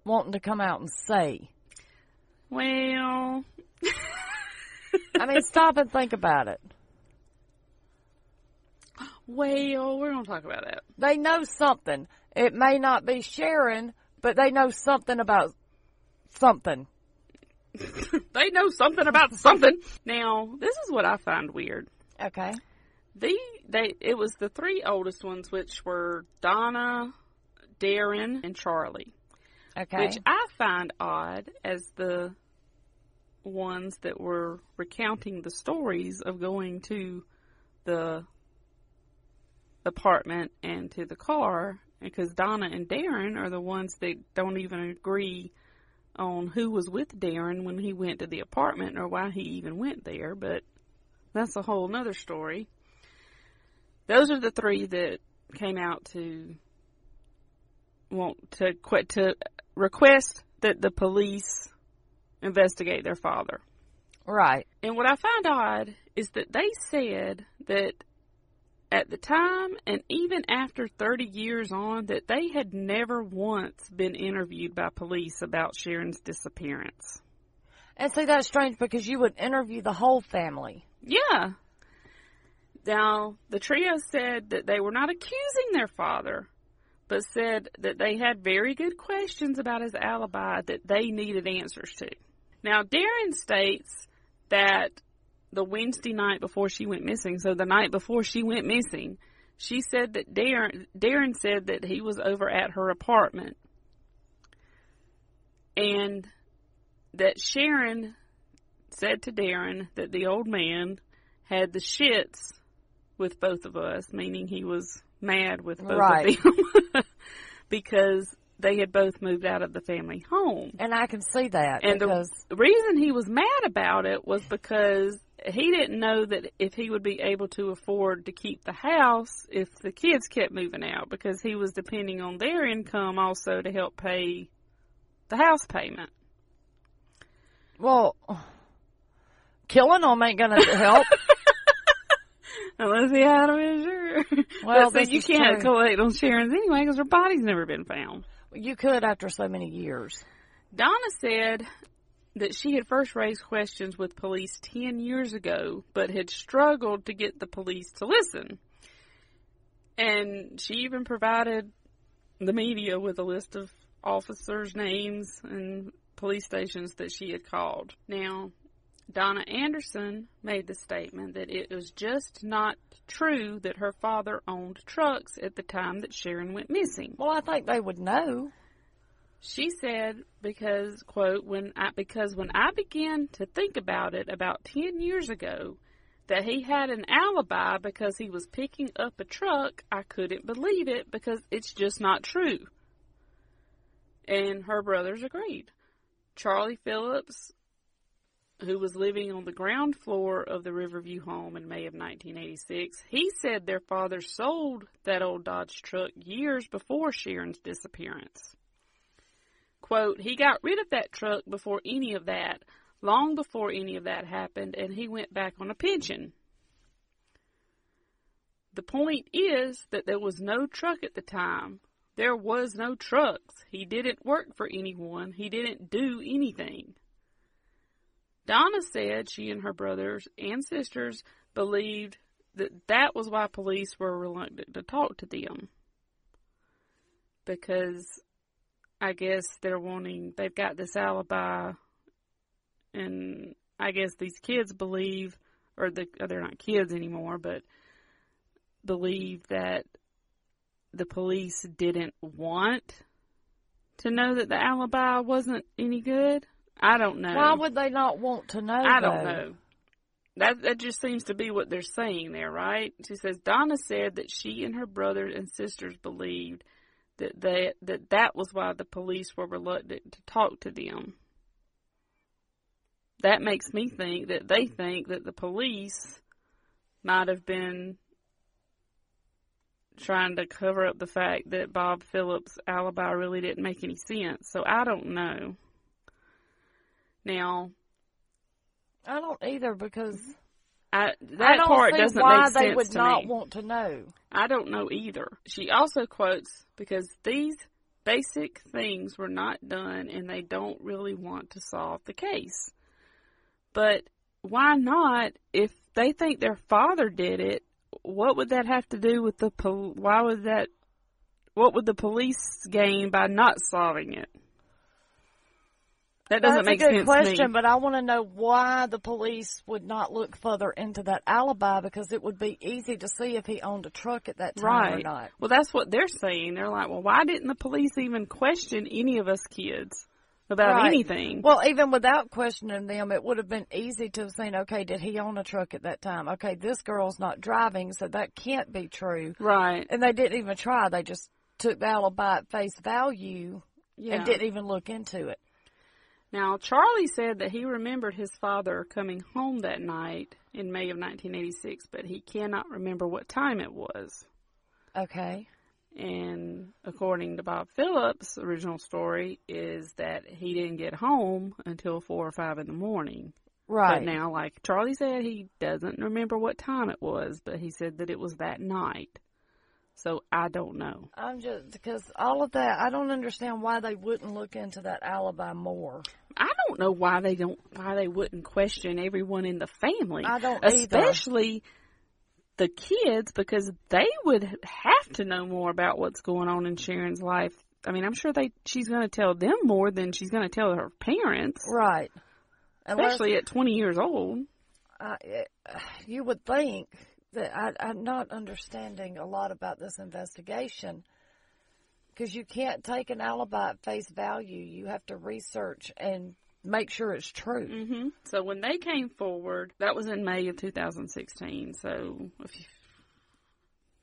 wanting to come out and say. Well, *laughs* I mean, stop and think about it. well, we're gonna talk about that. They know something. It may not be Sharron, but they know something about something. *laughs* They know something about something. Now, this is what I find weird. Okay. The they it was the three oldest ones, which were Donna, Darren, and Charlie, Okay. which I find odd as the ones that were recounting the stories of going to the apartment and to the car, because Donna and Darren are the ones that don't even agree on who was with Darren when he went to the apartment or why he even went there, but that's a whole nother story. Those are the three that came out to want to quit to request that the police investigate their father. right. And what I find odd is that they said that at the time and even after 30 years on that they had never once been interviewed by police about Sharron's disappearance. And see, that's strange because you would interview the whole family. Yeah. Now, the trio said that they were not accusing their father, but said that they had very good questions about his alibi that they needed answers to. Now, Darren states that the Wednesday night before she went missing, so the night before she went missing, she said that Darren, Darren said that he was over at her apartment and that Sharron said to Darren that the old man had the shits with both of us, meaning he was mad with both Right. of them *laughs* because they had both moved out of the family home. And I can see that And because the reason he was mad about it was because he didn't know that if he would be able to afford to keep the house if the kids kept moving out because he was depending on their income also to help pay the house payment. well, killing them ain't gonna help. *laughs* Unless he had them insured. *laughs* Well, this you can't true. collect on Sharron's anyway because her body's never been found. You could after so many years. Donna said that she had first raised questions with police 10 years ago, but had struggled to get the police to listen. And she even provided the media with a list of officers' names and police stations that she had called. Now, Donna Anderson made the statement that it was just not true that her father owned trucks at the time that Sharron went missing. Well, I think they would know. She said because quote when I because when I began to think about it about 10 years ago that he had an alibi because he was picking up a truck, I couldn't believe it because it's just not true. And her brothers agreed. Charlie Phillips who was living on the ground floor of the Riverview home in May of 1986, he said their father sold that old Dodge truck years before Sharron's disappearance. Quote, he got rid of that truck before any of that, long before any of that happened, and he went back on a pension. The point is that there was no truck at the time. There was no trucks. He didn't work for anyone. He didn't do anything. Donna said she and her brothers and sisters believed that that was why police were reluctant to talk to them. Because I guess they're wanting, they've got this alibi, and I guess these kids believe, or the, or they're not kids anymore, but believe that the police didn't want to know that the alibi wasn't any good. I don't know. Why would they not want to know? I don't know. That that just seems to be what they're saying there, right? She says Donna said that she and her brothers and sisters believed that they that that was why the police were reluctant to talk to them. That makes me think that they think that the police might have been trying to cover up the fact that Bob Phillips' alibi really didn't make any sense. So I don't know. Now, I don't either because I, I that don't part see doesn't why make they sense would to not me. want to know. I don't know either. She also quotes because these basic things were not done and they don't really want to solve the case. But why not? If they think their father did it, what would that have to do with the pol- why would that what would the police gain by not solving it? That doesn't That's make a good sense question, to me. but I want to know why the police would not look further into that alibi because it would be easy to see if he owned a truck at that time or Right. not. Well, that's what they're saying. They're like, well, why didn't the police even question any of us kids about Right. anything? Well, even without questioning them, it would have been easy to have seen, okay, did he own a truck at that time? Okay, this girl's not driving, so that can't be true. right. And they didn't even try. They just took the alibi at face value Yeah. and didn't even look into it. Now, Charlie said that he remembered his father coming home that night in May of 1986, but he cannot remember what time it was. Okay. And according to Bob Phillips' original story, is that he didn't get home until four or five in the morning. Right. But now, like Charlie said, he doesn't remember what time it was, but he said that it was that night. So I don't know. I'm just because all of that. I don't understand why they wouldn't look into that alibi more. I don't know why they don't why they wouldn't question everyone in the family. I don't either. especially the kids because they would have to know more about what's going on in Sharron's life. I mean, I'm sure they she's going to tell them more than she's going to tell her parents, Right. Unless, especially at 20 years old. I, eh, you would think that I, I'm not understanding a lot about this investigation because you can't take an alibi at face value. You have to research and make sure it's true. hmm So when they came forward, that was in May of 2016. So if you,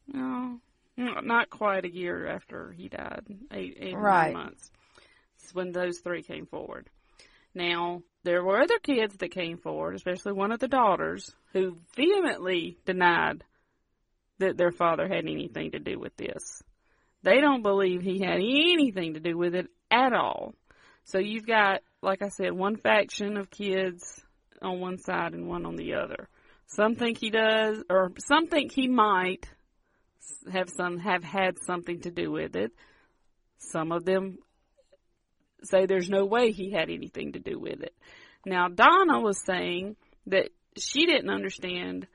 no, no, not quite a year after he died, eight, eight Right. months. It's when those three came forward. Now there were other kids that came forward, especially one of the daughters, who vehemently denied that their father had anything to do with this. They don't believe he had anything to do with it at all. So you've got, like I said, one faction of kids on one side and one on the other. Some think he does, or some think he might have some have had something to do with it. Some of them say there's no way he had anything to do with it. Now Donna was saying that she didn't understand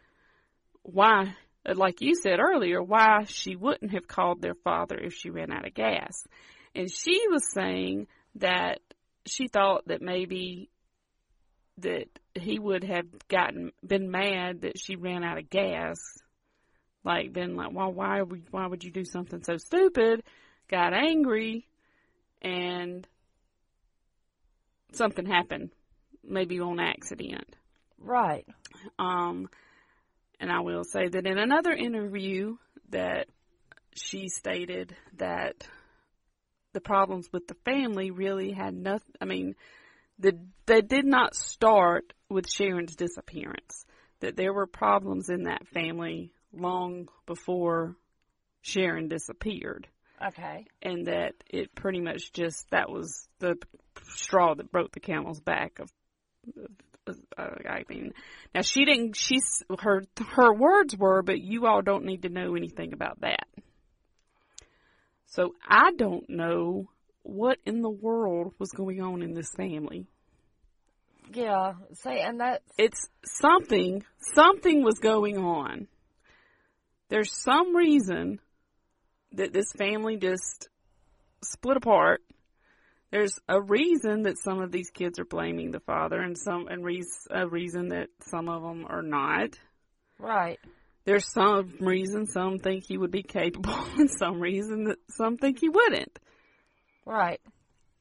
why, like you said earlier, why she wouldn't have called their father if she ran out of gas. And she was saying that she thought that maybe that he would have gotten been mad that she ran out of gas, like been like, why why would why would you do something so stupid? Got angry, and something happened, maybe on accident. Right. Um, and I will say that in another interview that she stated that the problems with the family really had nothing, I mean, the, they did not start with Sharron's disappearance. That there were problems in that family long before Sharron disappeared. Okay. And that it pretty much just, that was the straw that broke the camel's back of uh, I mean, now she didn't. She's her her words were, but you all don't need to know anything about that. So I don't know what in the world was going on in this family. Yeah. say, and that It's something. Something was going on. There's some reason that this family just split apart there's a reason that some of these kids are blaming the father, and some and re- a reason that some of them are not. right. There's some reason some think he would be capable, *laughs* and some reason that some think he wouldn't. Right.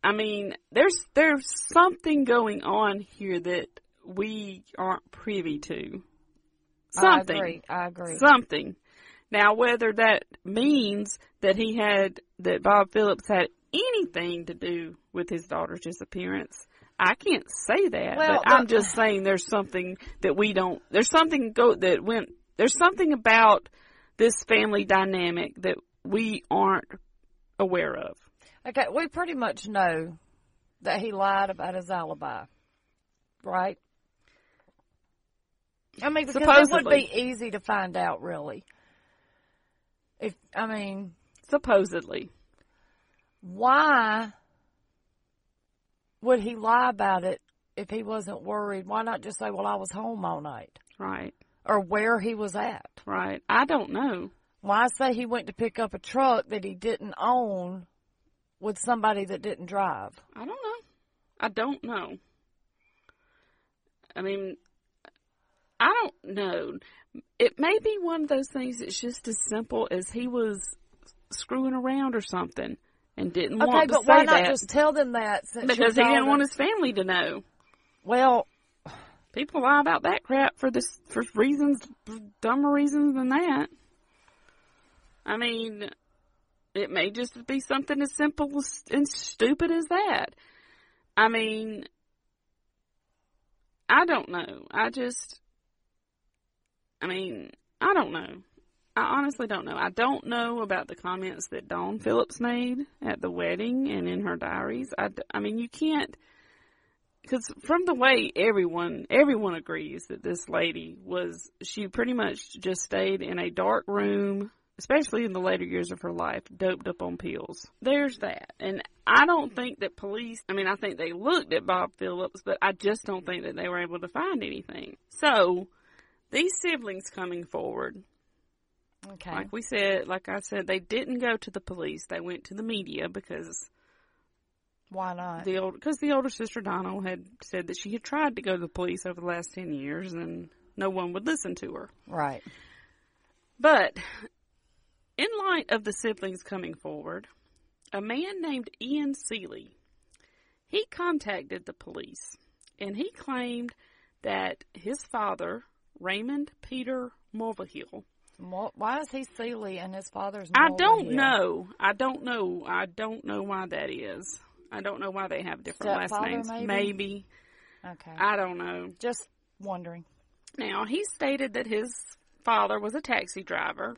I mean, there's there's something going on here that we aren't privy to. Something. I agree. I agree. Something. Now, whether that means that he had that Bob Phillips had anything to do with his daughter's disappearance. I can't say that, Well, but I'm just saying there's something that we don't. There's something go that went. There's something about this family dynamic that we aren't aware of. Okay, we pretty much know that he lied about his alibi, right? I mean, because it would be easy to find out, really. If I mean, Supposedly, why would he lie about it if he wasn't worried? Why not just say, "Well, I was home all night," right, or where he was at? right. I don't know. Why say he went to pick up a truck that he didn't own with somebody that didn't drive? I don't know. I don't know. I mean, I don't know. It may be one of those things that's just as simple as he was screwing around or something and didn't Okay, want to say that. Okay, but why not that just tell them that? Because he didn't want his family to know. Well, People lie about that crap for this for reasons dumber reasons than that. I mean, it may just be something as simple as, and stupid as that. I mean, I don't know. I just, I mean, I don't know. I honestly don't know. I don't know about the comments that Dawn Phillips made at the wedding and in her diaries. I, I mean, you can't. because from the way everyone everyone agrees that this lady was she pretty much just stayed in a dark room especially in the later years of her life doped up on pills there's that and i don't think that police i mean i think they looked at bob phillips but i just don't think that they were able to find anything so these siblings coming forward Okay. like we said like i said they didn't go to the police they went to the media because Why not? the old because the older sister Donna had said that she had tried to go to the police over the last ten years and no one would listen to her. right. But in light of the siblings coming forward, a man named Ian Seeley he contacted the police and he claimed that his father Raymond Peter Mulvihill Why is he Seeley and his father's? I don't know. I don't know. I don't know why that is. I don't know why they have different last names. maybe? maybe. Okay. I don't know. Just wondering. Now, he stated that his father was a taxi driver,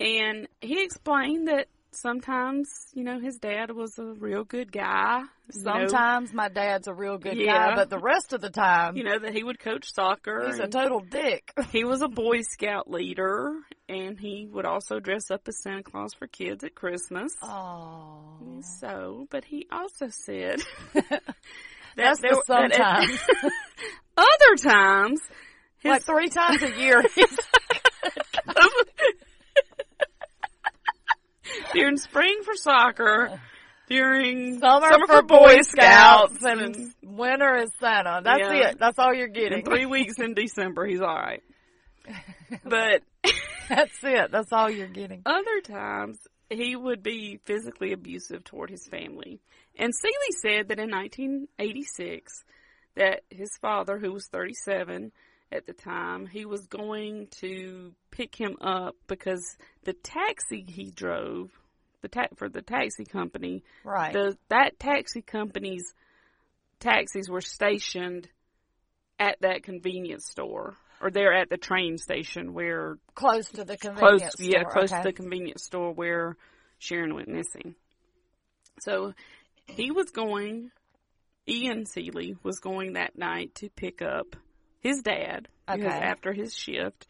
and he explained that sometimes, you know, his dad was a real good guy. you know- Sometimes my dad's a real good Yeah. guy, but the rest of the time, you know, that he would coach soccer. he's a total dick. *laughs* he was a Boy Scout leader, and he would also dress up as Santa Claus for kids at Christmas. Oh. So, but he also said *laughs* that That's there, the that at- sometimes. *laughs* other times, his, like three times a year. During spring for soccer, during Summer, for Boy Scouts, and, and winter is Santa. That's Yeah. it. That's all you're getting. three *laughs* weeks in December, he's all right. *laughs* But *laughs* That's it. That's all you're getting. other times, he would be physically abusive toward his family. And Seeley said that in 1986, that his father, who was 37 at the time, he was going to pick him up because the taxi he drove, the ta- for the taxi company, Right. the that taxi company's taxis were stationed at that convenience store or they're at the train station where close to the convenience close convenience yeah store. close okay. to the convenience store where Sharron went missing so he was going Ian Seeley was going that night to pick up his dad because Okay. after his shift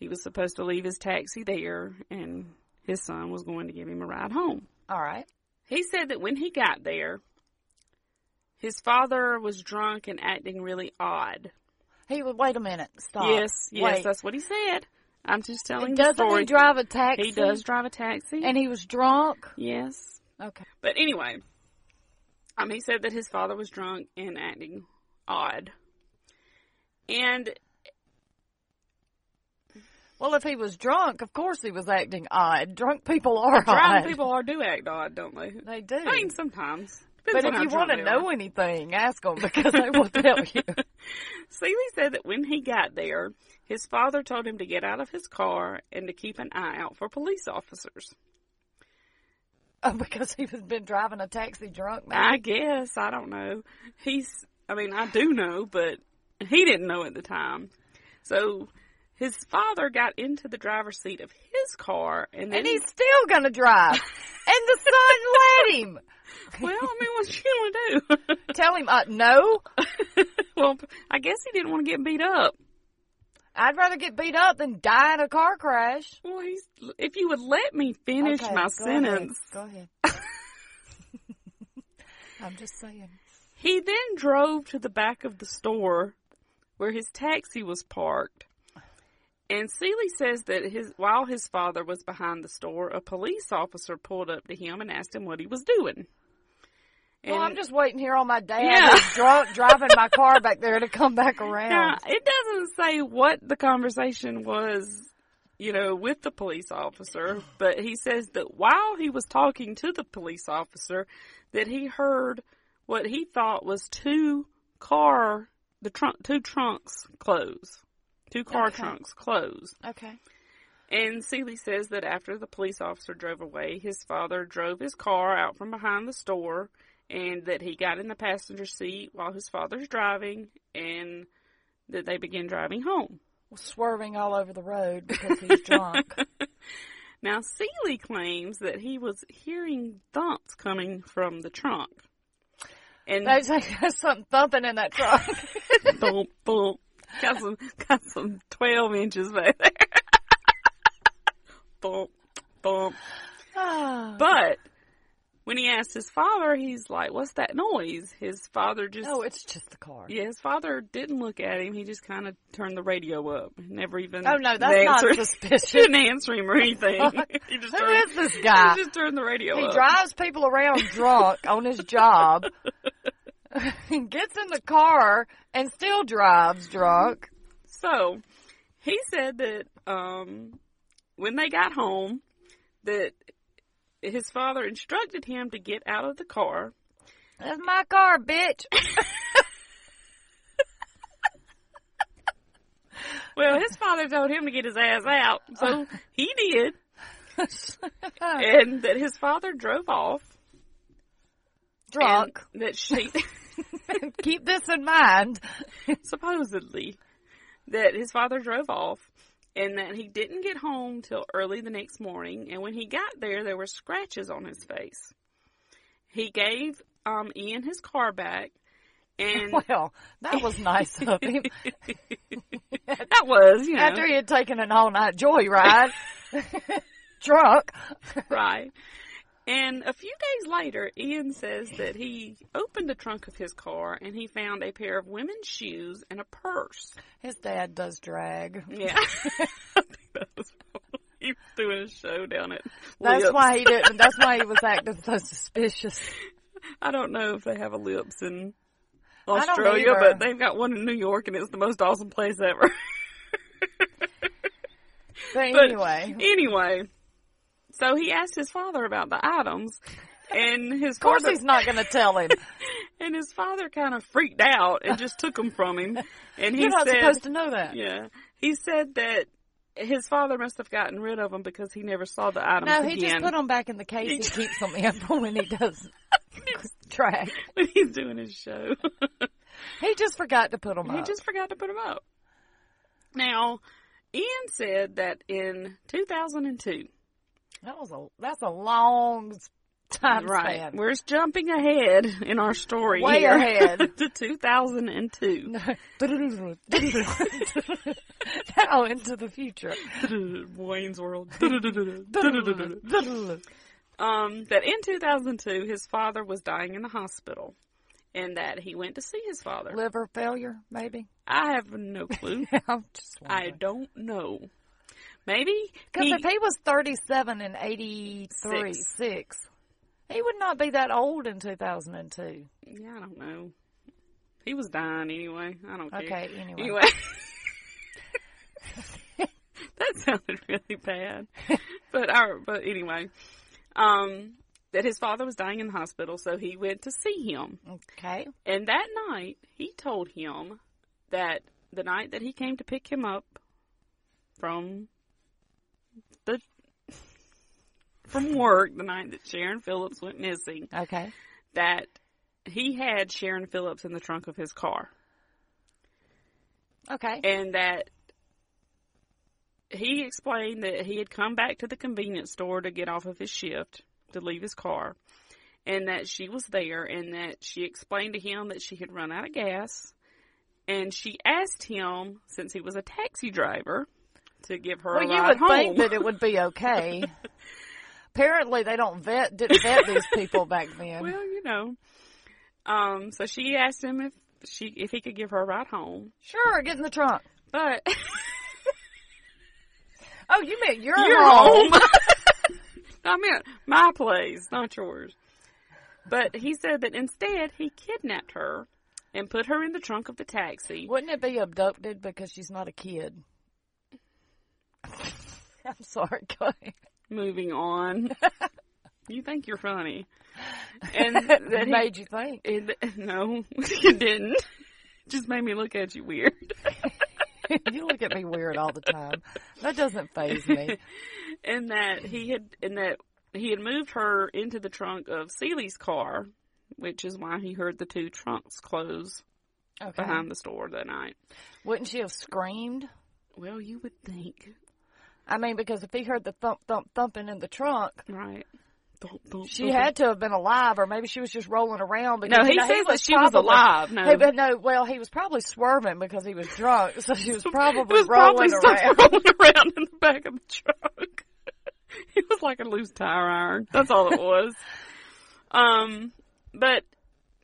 he was supposed to leave his taxi there and his son was going to give him a ride home All right. he said that when he got there, his father was drunk and acting really odd. He would wait a minute. Stop. Yes, yes, Wait. that's what he said. I'm just telling the Doesn't story. he drive a taxi? He does drive a taxi. And he was drunk. yes. Okay. But anyway, um, he said that his father was drunk and acting odd. And Well, if he was drunk, of course he was acting odd. Drunk people are drunk odd. people are do act odd, don't they? They do. I mean, sometimes. but if you want to they are. know anything, ask them because they will *laughs* tell you. Seeley said that when he got there, his father told him to get out of his car and to keep an eye out for police officers. Oh, because he was been driving a taxi drunk. Maybe. I guess. I don't know. He's, I mean, I do know, but he didn't know at the time. So his father got into the driver's seat of his car and then, and he's still gonna drive. *laughs* and the son let him. well, I mean, what's you going to do *laughs* *laughs* Tell him, uh, no. well, I guess he didn't want to get beat up. I'd rather get beat up than die in a car crash. Well, he's, if you would let me finish Okay, my go sentence. Ahead. Go ahead. I'm just saying. He then drove to the back of the store where his taxi was parked. And Seeley says that his while his father was behind the store, a police officer pulled up to him and asked him what he was doing. And well, I'm just waiting here on my dad Yeah. who's drunk driving my car back there to come back *laughs* around. now, it doesn't say what the conversation was, you know, with the police officer, but he says that while he was talking to the police officer, that he heard what he thought was two car, the trunk, two trunks close, two car Okay. trunks close. Okay. And Seeley says that after the police officer drove away, his father drove his car out from behind the store and that he got in the passenger seat while his father's driving and that they began driving home. Swerving all over the road because he's drunk. *laughs* Now, Seeley claims that he was hearing thumps coming from the trunk. And There's like *laughs* something thumping in that trunk. thump, thump. *laughs* Got some, got some 12 inches back there. *laughs* thump, thump. Ah. But when he asked his father, he's like, what's that noise? His father just, oh, it's just the car. yeah, his father didn't look at him. He just kind of turned the radio up. Never even. Oh no, that's not answered- suspicious. *laughs* didn't answer him or anything. he just Who turned, is this guy? He just turned the radio up. He up. drives people around drunk on his job, *laughs* gets in the car, and still drives drunk. So he said that um, when they got home, that his father instructed him to get out of the car. That's my car, bitch. *laughs* Well, his father told him to get his ass out, so he did, *laughs* and that his father drove off. drunk. that she *laughs* Keep this in mind. *laughs* supposedly that his father drove off and that he didn't get home till early the next morning and when he got there there were scratches on his face he gave um ian his car back and *laughs* Well, that was nice of him. that was you know After he had taken an all night joyride, drunk. right and a few days later ian says that he opened the trunk of his car and he found a pair of women's shoes and a purse His dad does drag. yeah *laughs* I think that was he was doing a show down at That's Lips. why he didn't. That's why he was acting so suspicious. I don't know if they have a lips in Australia, but they've got one in New York, and it's the most awesome place ever. But But anyway, anyway, so he asked his father about the items, and his of course father he's not going to tell him. *laughs* and his father kind of freaked out and just took them from him. And he You're not said, supposed to know that. "Yeah." He said that his father must have gotten rid of them because he never saw the items No, again. he just put them back in the case. He *laughs* keeps them in for when he *laughs* does track when he's doing his show. He just forgot to put them He up. just forgot to put them up. Now, Ian said that in 2002, that was a that's a long time right, span. we're jumping ahead in our story Way here ahead. *laughs* to 2002. *laughs* *laughs* now into the future. Wayne's World. um, that in 2002, his father was dying in the hospital, and that he went to see his father. Liver failure, maybe. I have no clue. I don't know. Maybe because if he was 37 and 83, Six. six, he would not be that old in 2002. Yeah, I don't know. He was dying anyway. I don't care. Okay, anyway. Anyway. *laughs* *laughs* that sounded really bad. But our, but anyway. Um that his father was dying in the hospital, so he went to see him. Okay. And that night he told him that the night that he came to pick him up from the from work, the night that Sharron Phillips went missing, Okay. that he had Sharron Phillips in the trunk of his car. Okay. and that he explained that he had come back to the convenience store to get off of his shift to leave his car and that she was there and that she explained to him that she had run out of gas and she asked him since he was a taxi driver to give her Well, a you ride would home. think that it would be okay. *laughs* Apparently, they don't vet didn't vet these people back then. well, you know. Um so she asked him if she if he could give her a ride home. sure, get in the trunk. But *laughs* Oh, you meant your Your home. home. *laughs* I meant my place, not yours. But he said that instead he kidnapped her and put her in the trunk of the taxi. Wouldn't it be abducted because she's not a kid? *laughs* I'm sorry, go ahead. Moving on. *laughs* you think you're funny. *laughs* And that It he, made you think. it, no, you didn't. Just made me look at you weird. you look at me weird all the time. That doesn't phase me. and that he had and that he had moved her into the trunk of Seeley's car, which is why he heard the two trunks close Okay. behind the store that night. Wouldn't she have screamed? Well, you would think, I mean, because if he heard the thump, thump, thumping in the trunk, right? thump, thump, She thump. had to have been alive, or maybe she was just rolling around. Because, No, you he know, says that was she was alive. No. Hey, but no, well, he was probably swerving because he was drunk, so she *laughs* was probably was rolling probably stuff around. *laughs* rolling around in the back of the truck. *laughs* it was like a loose tire iron. That's all it was. um, but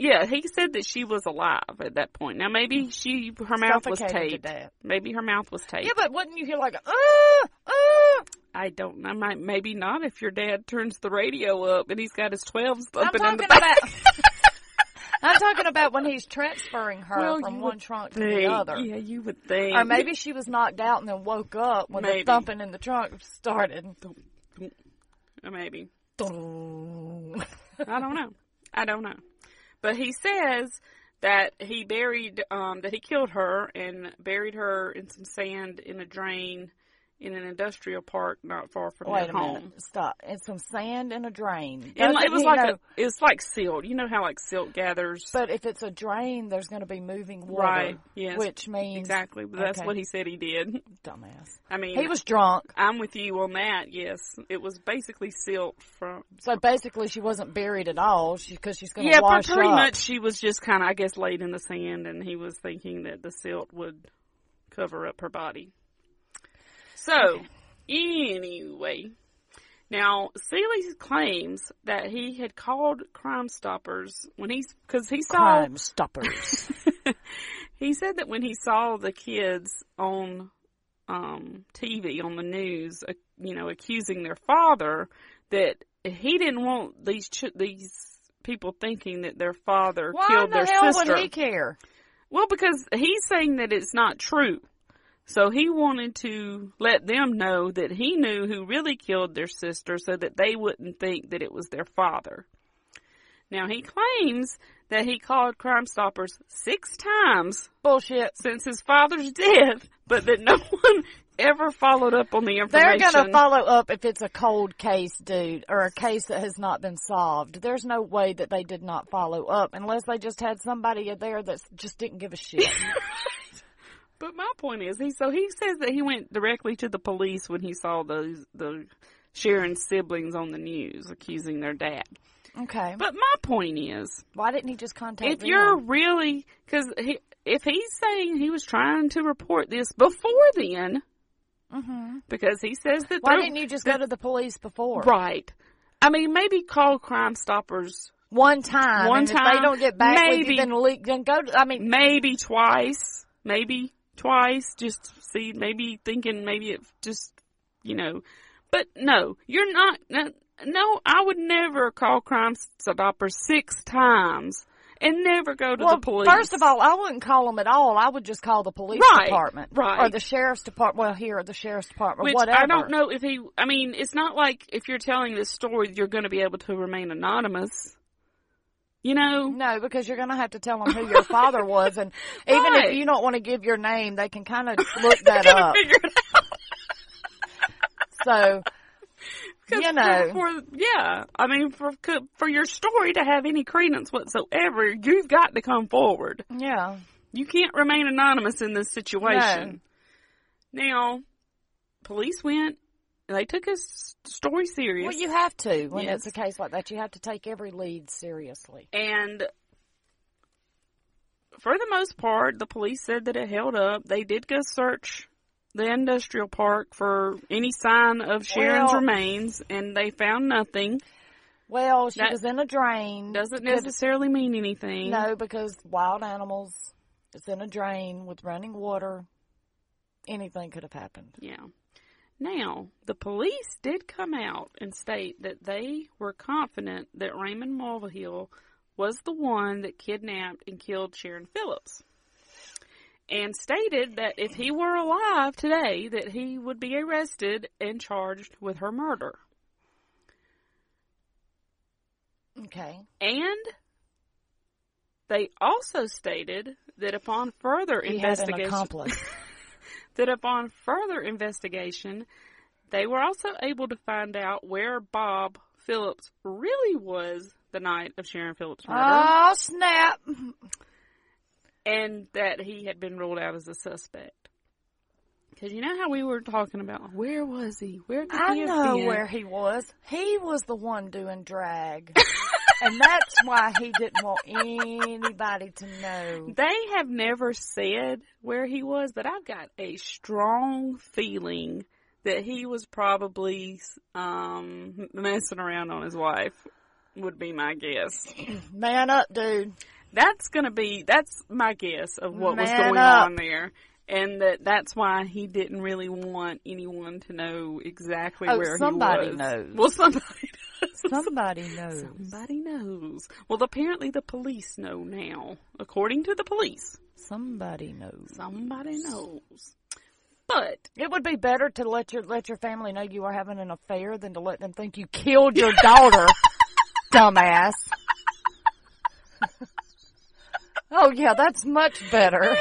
yeah, he said that she was alive at that point. Now maybe she her mouth was taped. Maybe her mouth was taped. Yeah, but wouldn't you hear like, uh, uh? I don't know. Might maybe not if your dad turns the radio up and he's got his twelves I'm in the back. about. I'm talking about when he's transferring her Well, from one trunk to the other. Yeah, you would think. Or maybe she was knocked out and then woke up when Maybe. the thumping in the trunk started. Maybe. I don't know. I don't know. But he says that he buried, um, that he killed her and buried her in some sand in a drain in an industrial park not far from Wait their a home. minute. Stop. And some sand in a drain. And it was like know- a, it's like silt. You know how like silt gathers. But if it's a drain, there's going to be moving water. Right, yes. Which means. exactly. But that's Okay. what he said he did. Dumbass. I mean, He was drunk. I'm with you on that. Yes, it was basically silt from. So basically, she wasn't buried at all because she's going to Yeah, wash pretty up. much she was just kind of, I guess, laid in the sand, and he was thinking that the silt would cover up her body. So, anyway, now Seeley claims that he had called Crime Stoppers when he's because he saw Crime stoppers. *laughs* he said that when he saw the kids on um, TV on the news, uh, you know, accusing their father, that he didn't want these ch- these people thinking that their father Why killed the their hell sister. would he care? Well, because he's saying that it's not true. So he wanted to let them know that he knew who really killed their sister so that they wouldn't think that it was their father. Now he claims that he called Crime Stoppers six times Bullshit. since his father's *laughs* death, but that no one ever followed up on the information. They're going to follow up if it's a cold case, dude, or a case that has not been solved. There's no way that they did not follow up unless they just had somebody there that just didn't give a shit. *laughs* But my point is, he so he says that he went directly to the police when he saw the the Sharron siblings on the news accusing their dad. Okay. But my point is, Why didn't he just contact if them? you're really because he, if he's saying he was trying to report this before then, hmm because he says that Why didn't you just go to the police before? right. I mean, maybe call Crime Stoppers One time. One and If time, they don't get back maybe. then, le- then go to, I mean, maybe twice, maybe twice, just see, maybe thinking maybe it just, you know, but no, you're not, no, no I would never call Crime Stoppers six times and never go to well, the police. first of all, I wouldn't call them at all. I would just call the police Right, department. right. Or the sheriff's department. Well, here, or the sheriff's department, Which whatever. I don't know if he, I mean, it's not like if you're telling this story, you're going to be able to remain anonymous. You know? No, because you're going to have to tell them who your father was, and *laughs* even Right. if you don't want to give your name, they can kind of *laughs* look that up. figure it out. So, *laughs* you know, for, for yeah, I mean, for for your story to have any credence whatsoever, you've got to come forward. yeah, You can't remain anonymous in this situation. Now, police went. They took his story serious, well, you have to when Yes. it's a case like that. You have to take every lead seriously. and for the most part, the police said that it held up. They did go search the industrial park for any sign of Sharron's Well- remains, and they found nothing. Well, she That was in a drain. Doesn't necessarily mean anything. No, because wild animals. It's in a drain with running water. Anything could have happened. Yeah. Now, the police did come out and state that they were confident that Raymond Mulvihill was the one that kidnapped and killed Sharron Phillips. And stated that if he were alive today, that he would be arrested and charged with her murder. Okay. And they also stated that upon further He had an investigation, accomplice. *laughs* that upon further investigation, they were also able to find out where Bob Phillips really was the night of Sharron Phillips' murder, oh, snap. and that he had been ruled out as a suspect. Because you know how we were talking about where was he? Where could I he know where he was. He was the one doing drag. *laughs* and that's why he didn't want anybody to know. They have never said where he was, but I've got a strong feeling that he was probably um messing around on his wife. Would be my guess. *clears throat* Man up, dude. That's gonna be that's my guess of what was going up. on there. And that that's why he didn't really want anyone to know exactly Oh, where somebody he was. knows. Well, somebody. *laughs* *laughs* Somebody knows. Somebody knows. Well, apparently the police know now. According to the police, Somebody knows. somebody knows. But It would be better to let your let your family know you are having an affair than to let them think you killed your *laughs* daughter, dumbass. *laughs* oh yeah, that's much better.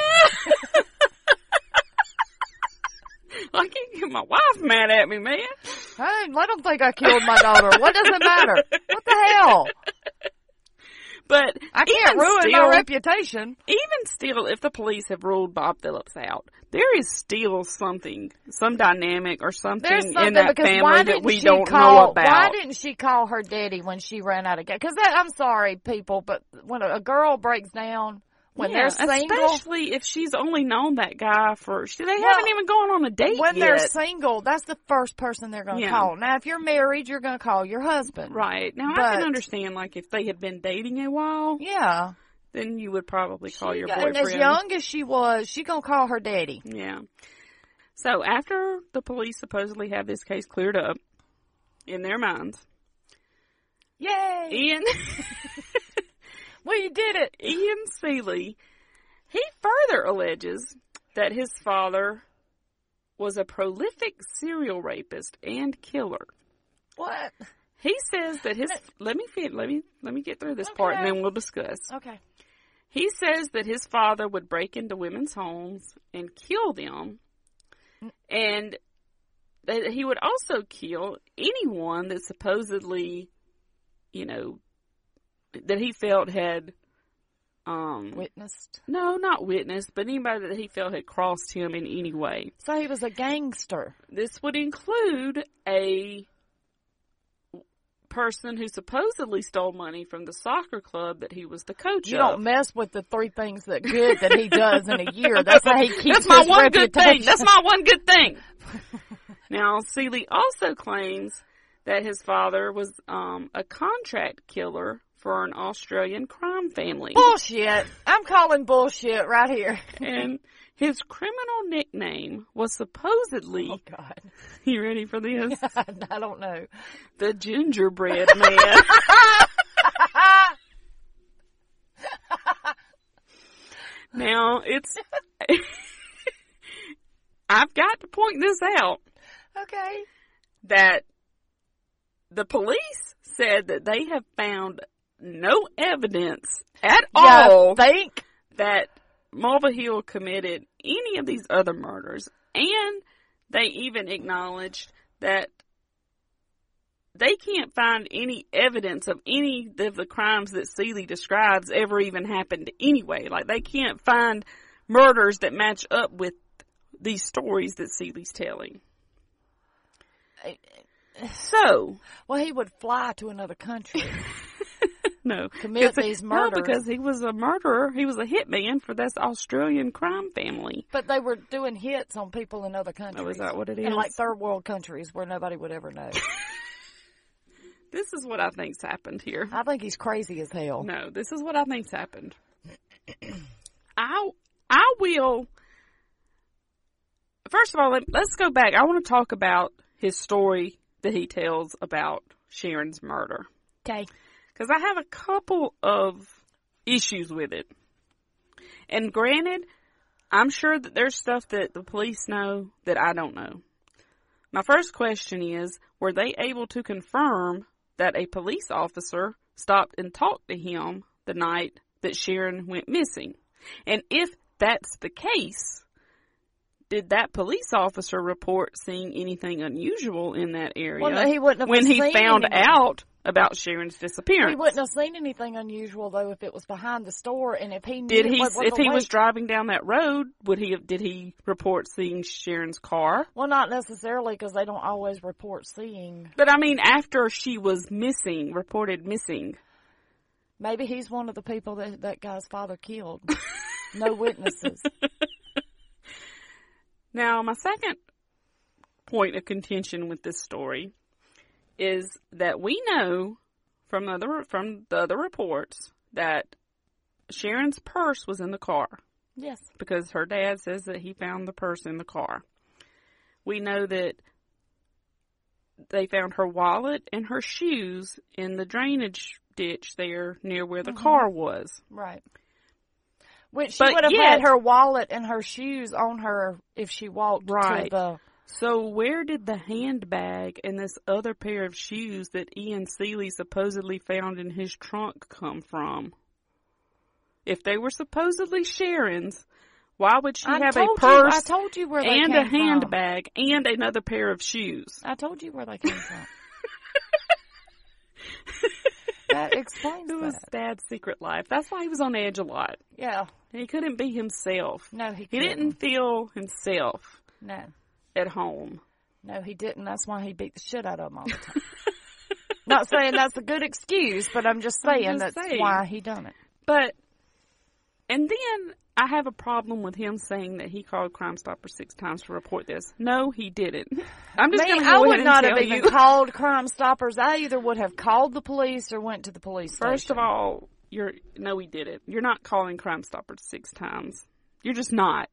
I can't get my wife mad at me, man. Hey, don't think I killed my daughter. What does it matter? What the hell? But I can't ruin still, my reputation. Even still, if the police have ruled Bob Phillips out, there is still something, some dynamic or something, There's in something that because family why that didn't we she don't call? know about. Why didn't she call her daddy when she ran out of gas? Because I'm sorry, people, but when a, a girl breaks down when Yeah, they're single, especially if she's only known that guy for they haven't even gone on a date yet. when yet. they're single, that's the first person they're going to Yeah. call. Now, if you're married, you're going to call your husband. Right. Now I can understand like if they had been dating a while, Yeah. then you would probably call She your boyfriend. and as young as she was, she going to call her daddy. Yeah. So after the police supposedly have this case cleared up in their minds, Yay! Ian *laughs* We did it. Ian Seeley, he further alleges that his father was a prolific serial rapist and killer. What? He says that his let me let me let me get through this part and then we'll discuss. Okay. He says that his father would break into women's homes and kill them, and that he would also kill anyone that supposedly, you know, that he felt had, um, Witnessed. no, not witnessed, but anybody that he felt had crossed him in any way. So he was a gangster. This would include a person who supposedly stole money from the soccer club that he was the coach of. You of. don't mess with the three things that good that he does in a year. *laughs* That's how he keeps That's my his one good thing. reputation. That's my one good thing. *laughs* now, Seeley also claims that his father was um, a contract killer for an Australian crime family. bullshit. I'm calling bullshit right here. and his criminal nickname was supposedly, Oh God. *laughs* you ready for this? *laughs* I don't know. The gingerbread man. *laughs* now, it's, I've got to point this out. Okay. that the police said that they have found no evidence at all Yeah, think. that Mulvihill committed any of these other murders. And they even acknowledged that they can't find any evidence of any of the crimes that Seeley describes ever even happened anyway. Like they can't find murders that match up with these stories that Seeley's telling. So, Well, he would fly to another country. *laughs* *laughs* no. Commit these No, murders. because he was a murderer. He was a hitman for this Australian crime family. But they were doing hits on people in other countries. Oh, is that what it In like third world countries where nobody would ever know. *laughs* This is what I think's happened here. I think he's crazy as hell. No, this is what I think's happened. *clears throat* I I will. First of all, let, let's go back. I want to talk about his story that he tells about Sharron's murder Okay. Because I have a couple of issues with it. And granted, I'm sure that there's stuff that the police know that I don't know. My first question is, were they able to confirm that a police officer stopped and talked to him the night that Sharron went missing? And if that's the case, did that police officer report seeing anything unusual in that area Well, no, he wouldn't have when he found anything. out about Sharron's disappearance? He wouldn't have seen anything unusual though if it was behind the store and if he knew Did he, if he was driving down that road, would he have, did he report seeing Sharron's car? Well, not necessarily because they don't always report seeing. But I mean, after she was missing, reported missing. Maybe he's one of the people that that guy's father killed. no witnesses. *laughs* Now, my second point of contention with this story is that we know from other from the other reports that Sharron's purse was in the car Yes. because her dad says that he found the purse in the car. We know that they found her wallet and her shoes in the drainage ditch there near where the mm-hmm. car was. Right. Which she would have yet- had her wallet and her shoes on her if she walked Right. to the. So where did the handbag and this other pair of shoes that Ian Seeley supposedly found in his trunk come from? If they were supposedly Sharron's, why would she I have a purse You, I told you where and a from. handbag and another pair of shoes? I told you where they came from. That explains It was that. Dad's secret life. That's why he was on edge a lot. Yeah. He couldn't be himself. No, he He didn't feel himself No. at home. No, he didn't. That's why he beat the shit out of him all the time. *laughs* Not saying that's a good excuse, but I'm just I'm saying just that's saying. why he done it. But, and then I have a problem with him saying that he called Crime Stopper six times to report this. No, he didn't. I'm just going to I would not have you. even *laughs* called Crime Stoppers. I either would have called the police or went to the police First station. of all, you're no, he didn't. You're not calling Crime Stopper six times. You're just not.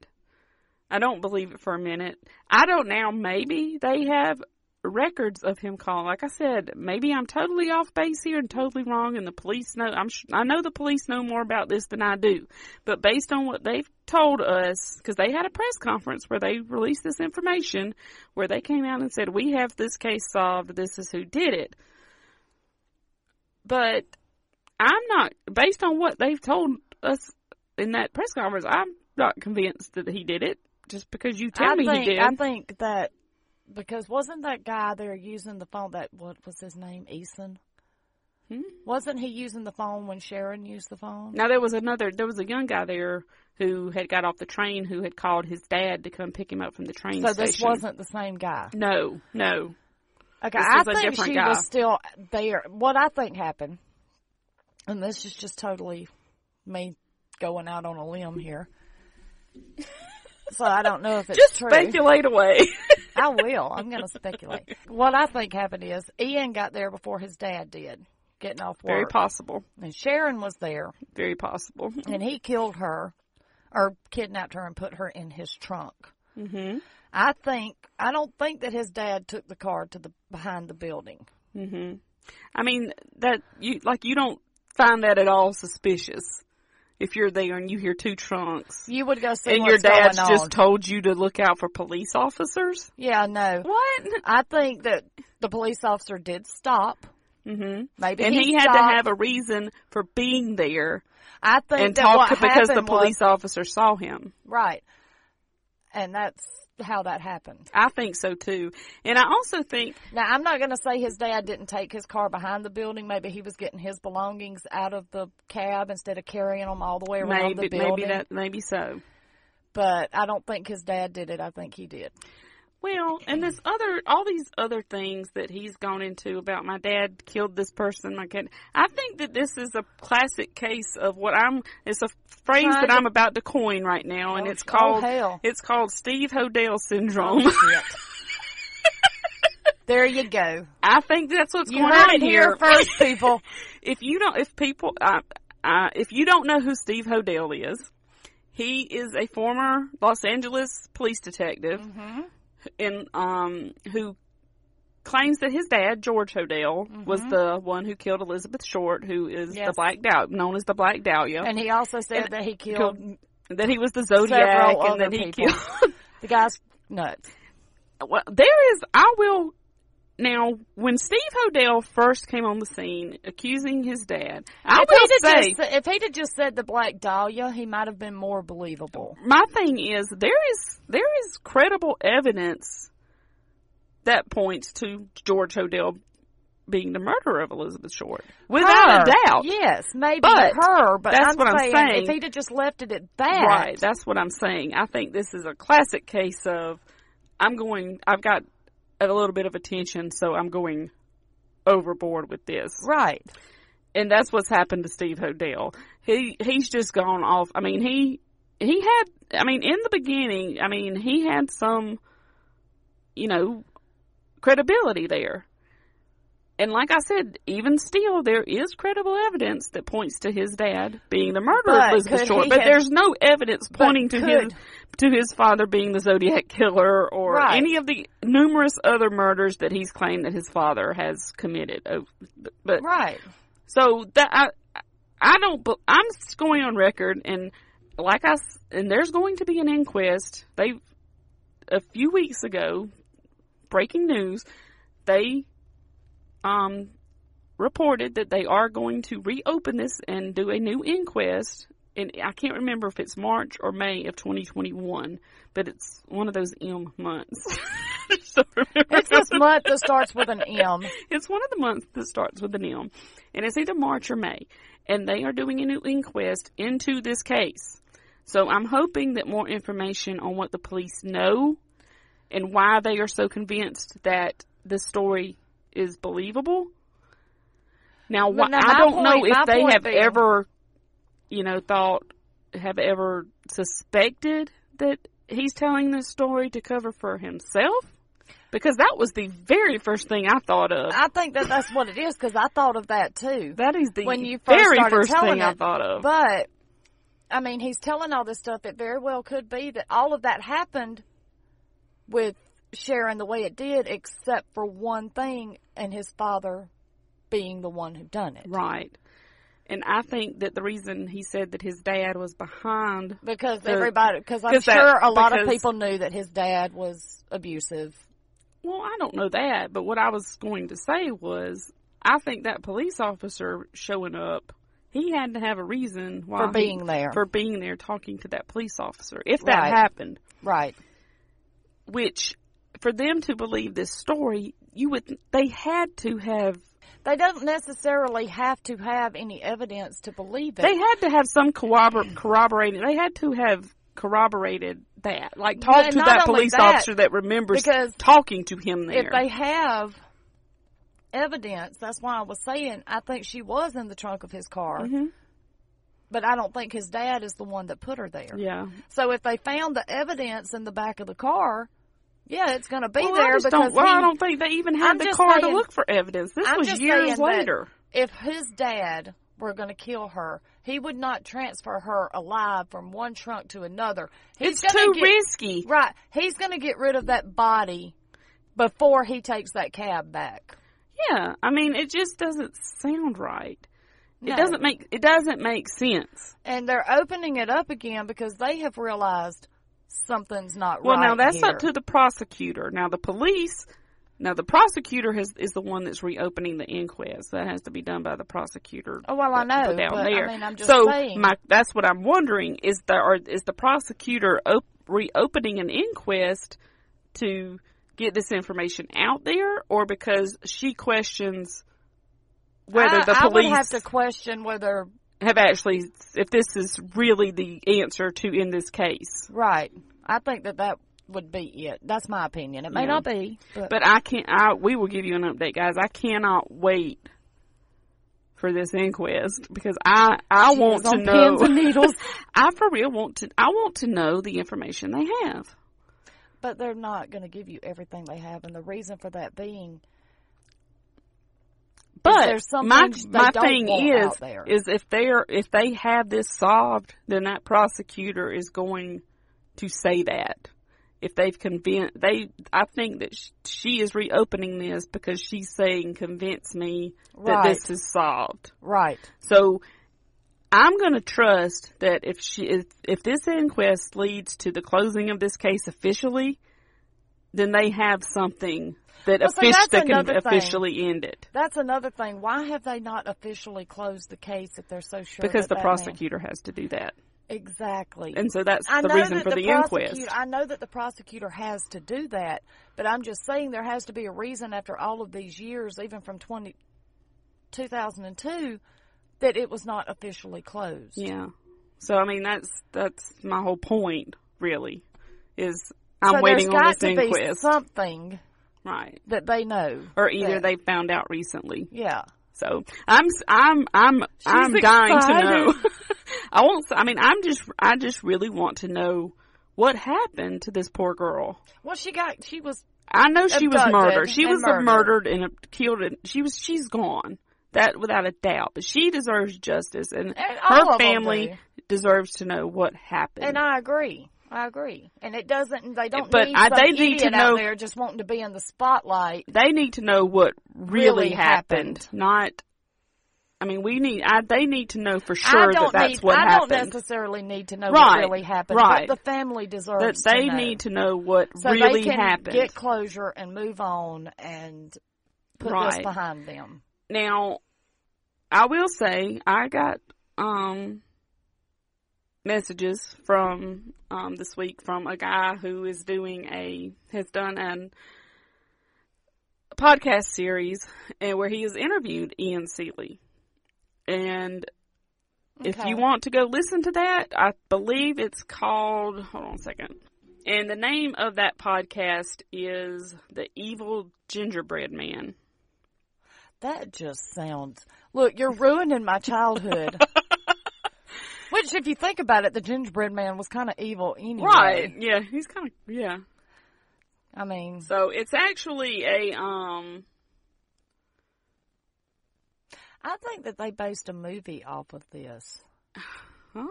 I don't believe it for a minute. I don't now. Maybe they have records of him calling. Like I said, maybe I'm totally off base here and totally wrong, and the police know. I'm. sh- I know the police know more about this than I do, but based on what they've told us, because they had a press conference where they released this information, where they came out and said we have this case solved. This is who did it. But I'm not based on what they've told us in that press conference. I'm not convinced that he did it. Just because you tell I me think, he did. I think that because wasn't that guy there using the phone? That what was his name? Eason. Hmm? Wasn't he using the phone when Sharron used the phone? Now there was another. There was a young guy there who had got off the train who had called his dad to come pick him up from the train so station. this wasn't the same guy. No, no. Okay, This I think she guy. was still there. What I think happened, and this is just totally me going out on a limb here. so I don't know if it's Just true. speculate away. *laughs* I will. I'm going to speculate. What I think happened is Ian got there before his dad did, getting off work. Very possible. and Sharron was there, Very possible. and he killed her, or kidnapped her and put her in his trunk. Mhm. I think I don't think that his dad took the car to the behind the building. Mhm. I mean that you like you don't find that at all suspicious. If you're there and you hear two trunks. You would go see and your dad's just told you to look out for police officers? Yeah, no. What? *laughs* I think that the police officer did stop. Mm-hmm. Maybe And he, had to have a reason for being there I think and that talk what because the happened was- police officer saw him. right, and that's how that happened. I think so too. And I also think Now, I'm not going to say his dad didn't take his car behind the building. Maybe he was getting his belongings out of the cab instead of carrying them all the way around maybe the building. maybe that maybe so. But I don't think his dad did it. I think he did. Well, and this other, all these other things that he's gone into about my dad killed this person, my kid. I think that this is a classic case of what I'm. It's a phrase Trying that to- I'm about to coin right now, and Oh, it's oh, called it's called Steve Hodel syndrome. Oh, *laughs* there you go. I think that's what's You going heard on it here here. first, *laughs* people. if you don't, if people, uh, uh, if you don't know who Steve Hodel is, he is a former Los Angeles police detective, Mm-hmm. In um, who claims that his dad, George Hodel, was the one who killed Elizabeth Short, who is Mm-hmm. Yes. the Black Dahlia, known as the Black Dahlia. And he also said And that he killed that he was the Zodiac, and that he people. killed. the guy's nuts. *laughs* well, there is. I will now when Steve Hodel first came on the scene accusing his dad, I if will say just, if he'd have just said the Black Dahlia, he might have been more believable. my thing is there is there is credible evidence that points to George Hodel being the murderer of Elizabeth Short without Her, a doubt. Yes, maybe But her, but that's I'm, what I'm saying, saying. if he'd have just left it at that, Right, that's what I'm saying. I think this is a classic case of I'm going. I've got a little bit of attention, so I'm going overboard with this. right. and that's what's happened to Steve Hodel. He he's just gone off. I mean, he he had. I mean, in the beginning, I mean, he had some, you know, credibility there. And like I said, even still, there is credible evidence that points to his dad being the murderer But of Elizabeth Short. But have- there's no evidence pointing to his could- to his father being the Zodiac killer or Right. any of the numerous other murders that he's claimed that his father has committed. Oh, but- But Right. so that I, I don't. I'm going on record, and like I and there's going to be an inquest. They a few weeks ago, breaking news, they um reported that they are going to reopen this and do a new inquest. And I can't remember if it's March or May of 2021, but it's one of those M months. *laughs* It's this month that starts with an M. *laughs* it's one of the months that starts with an M, and it's either March or May, and they are doing a new inquest into this case. So I'm hoping that more information on what the police know and why they are so convinced that the story is believable. Now, wh- I don't know point- my if they have being- ever, you know, thought, have ever suspected that he's telling this story to cover for himself. Because that was the very first thing I thought of. I think that that's what it is because I thought of that too. That is the when you first very first thing I thought of. But I mean, he's telling all this stuff. It very well could be that all of that happened with Sharron the way it did, except for one thing, and his father being the one who done it. right. And I think that the reason he said that his dad was behind Because The- everybody, because I'm 'cause that- sure a lot of people knew that his dad was abusive. Well, I don't know that, but what I was going to say was I think that police officer showing up, he had to have a reason why For he- being there. For being there talking to that police officer. If that Right. happened, Right. which for them to believe this story, you would they had to have They don't necessarily have to have any evidence to believe it. They had to have some corrobor- *clears throat* corroborating. They had to have corroborated that, like talk But to that police that, officer that remembers because talking to him there. if they have evidence, that's why I was saying I think she was in the trunk of his car. Mhm. But I don't think his dad is the one that put her there. yeah, So if they found the evidence in the back of the car, yeah, it's going to be well, there just because. Well, he- I don't think they even had I'm the car to look for evidence. This I'm was years later. if his dad were going to kill her, he would not transfer her alive from one trunk to another. He's It's too get- risky. Right. He's going to get rid of that body before he takes that cab back. Yeah, I mean, it just doesn't sound right. It doesn't make it doesn't make sense. And they're opening it up again because they have realized something's not Well, right. Well, now that's here. up to the prosecutor. Now the police, now the prosecutor has is the one that's reopening the inquest. That has to be done by the prosecutor. Oh, well, I know, down but, I there. mean, I'm just so saying. my that's what I'm wondering is the or is the prosecutor op- reopening an inquest to get this information out there, or because she questions whether I, the I would police have to question whether have actually if this is really the answer to in this case. right. I think that that would be it. That's my opinion. It may Yeah. not be, but, But I can't. I we will give you an update, guys. I cannot wait for this inquest because I I She want to on know. pins and needles. *laughs* I for real want to. I want to know the information they have. but they're not going to give you everything they have, and the reason for that being But my my thing is is if they're if they have this solved, then that prosecutor is going to say that. If they've convinced they, I think that she is reopening this because she's saying, "Convince me that this is solved." right. So I'm going to trust that if she if, if this inquest leads to the closing of this case officially, then they have something that, Well, offic- that can thing. officially end it. That's another thing. Why have they not officially closed the case if they're so sure? Because the prosecutor has to do that. Exactly. And so that's I the reason that for the, prosecutor, inquest. I know that the prosecutor has to do that, but I'm just saying there has to be a reason after all of these years, even from 20, 2002, that it was not officially closed. Yeah. So I mean that's that's my whole point really is I'm so waiting there's on got this to be inquest. something right. that they know. Or either that- they found out recently. Yeah. So I'm I'm I'm I'm dying to know. *laughs* *laughs* I won't. I mean, I'm just I just really want to know what happened to this poor girl. Well, she got, she was, I know she was murdered. She was murdered. murdered and killed. And she was she's gone. That without a doubt. But she deserves justice, and, And her family deserves to know what happened. and I agree. I agree. And it doesn't, they don't But need I- they need to know- there just wanting to be in the spotlight. they need to know what really, Really happened, happened. not. I mean, we need. I, they need to know for sure that that's need, what I happened. don't necessarily need to know Right, what really happened, right. but the family that deserves they to know. need to know what so really they can happened. get closure and move on and put this behind them. Now, I will say I got um messages from um this week from a guy who is doing a has done an podcast series and where he has interviewed Ian Seeley. And if you want to go listen to that, I believe it's called hold on a second. And the name of that podcast is The Evil Gingerbread Man. That just sounds. Look, you're ruining my childhood. *laughs* Which, if you think about it, the gingerbread man was kind of evil anyway. Right. Yeah, he's kind of yeah. I mean, So it's actually a um I think that they based a movie off of this. huh?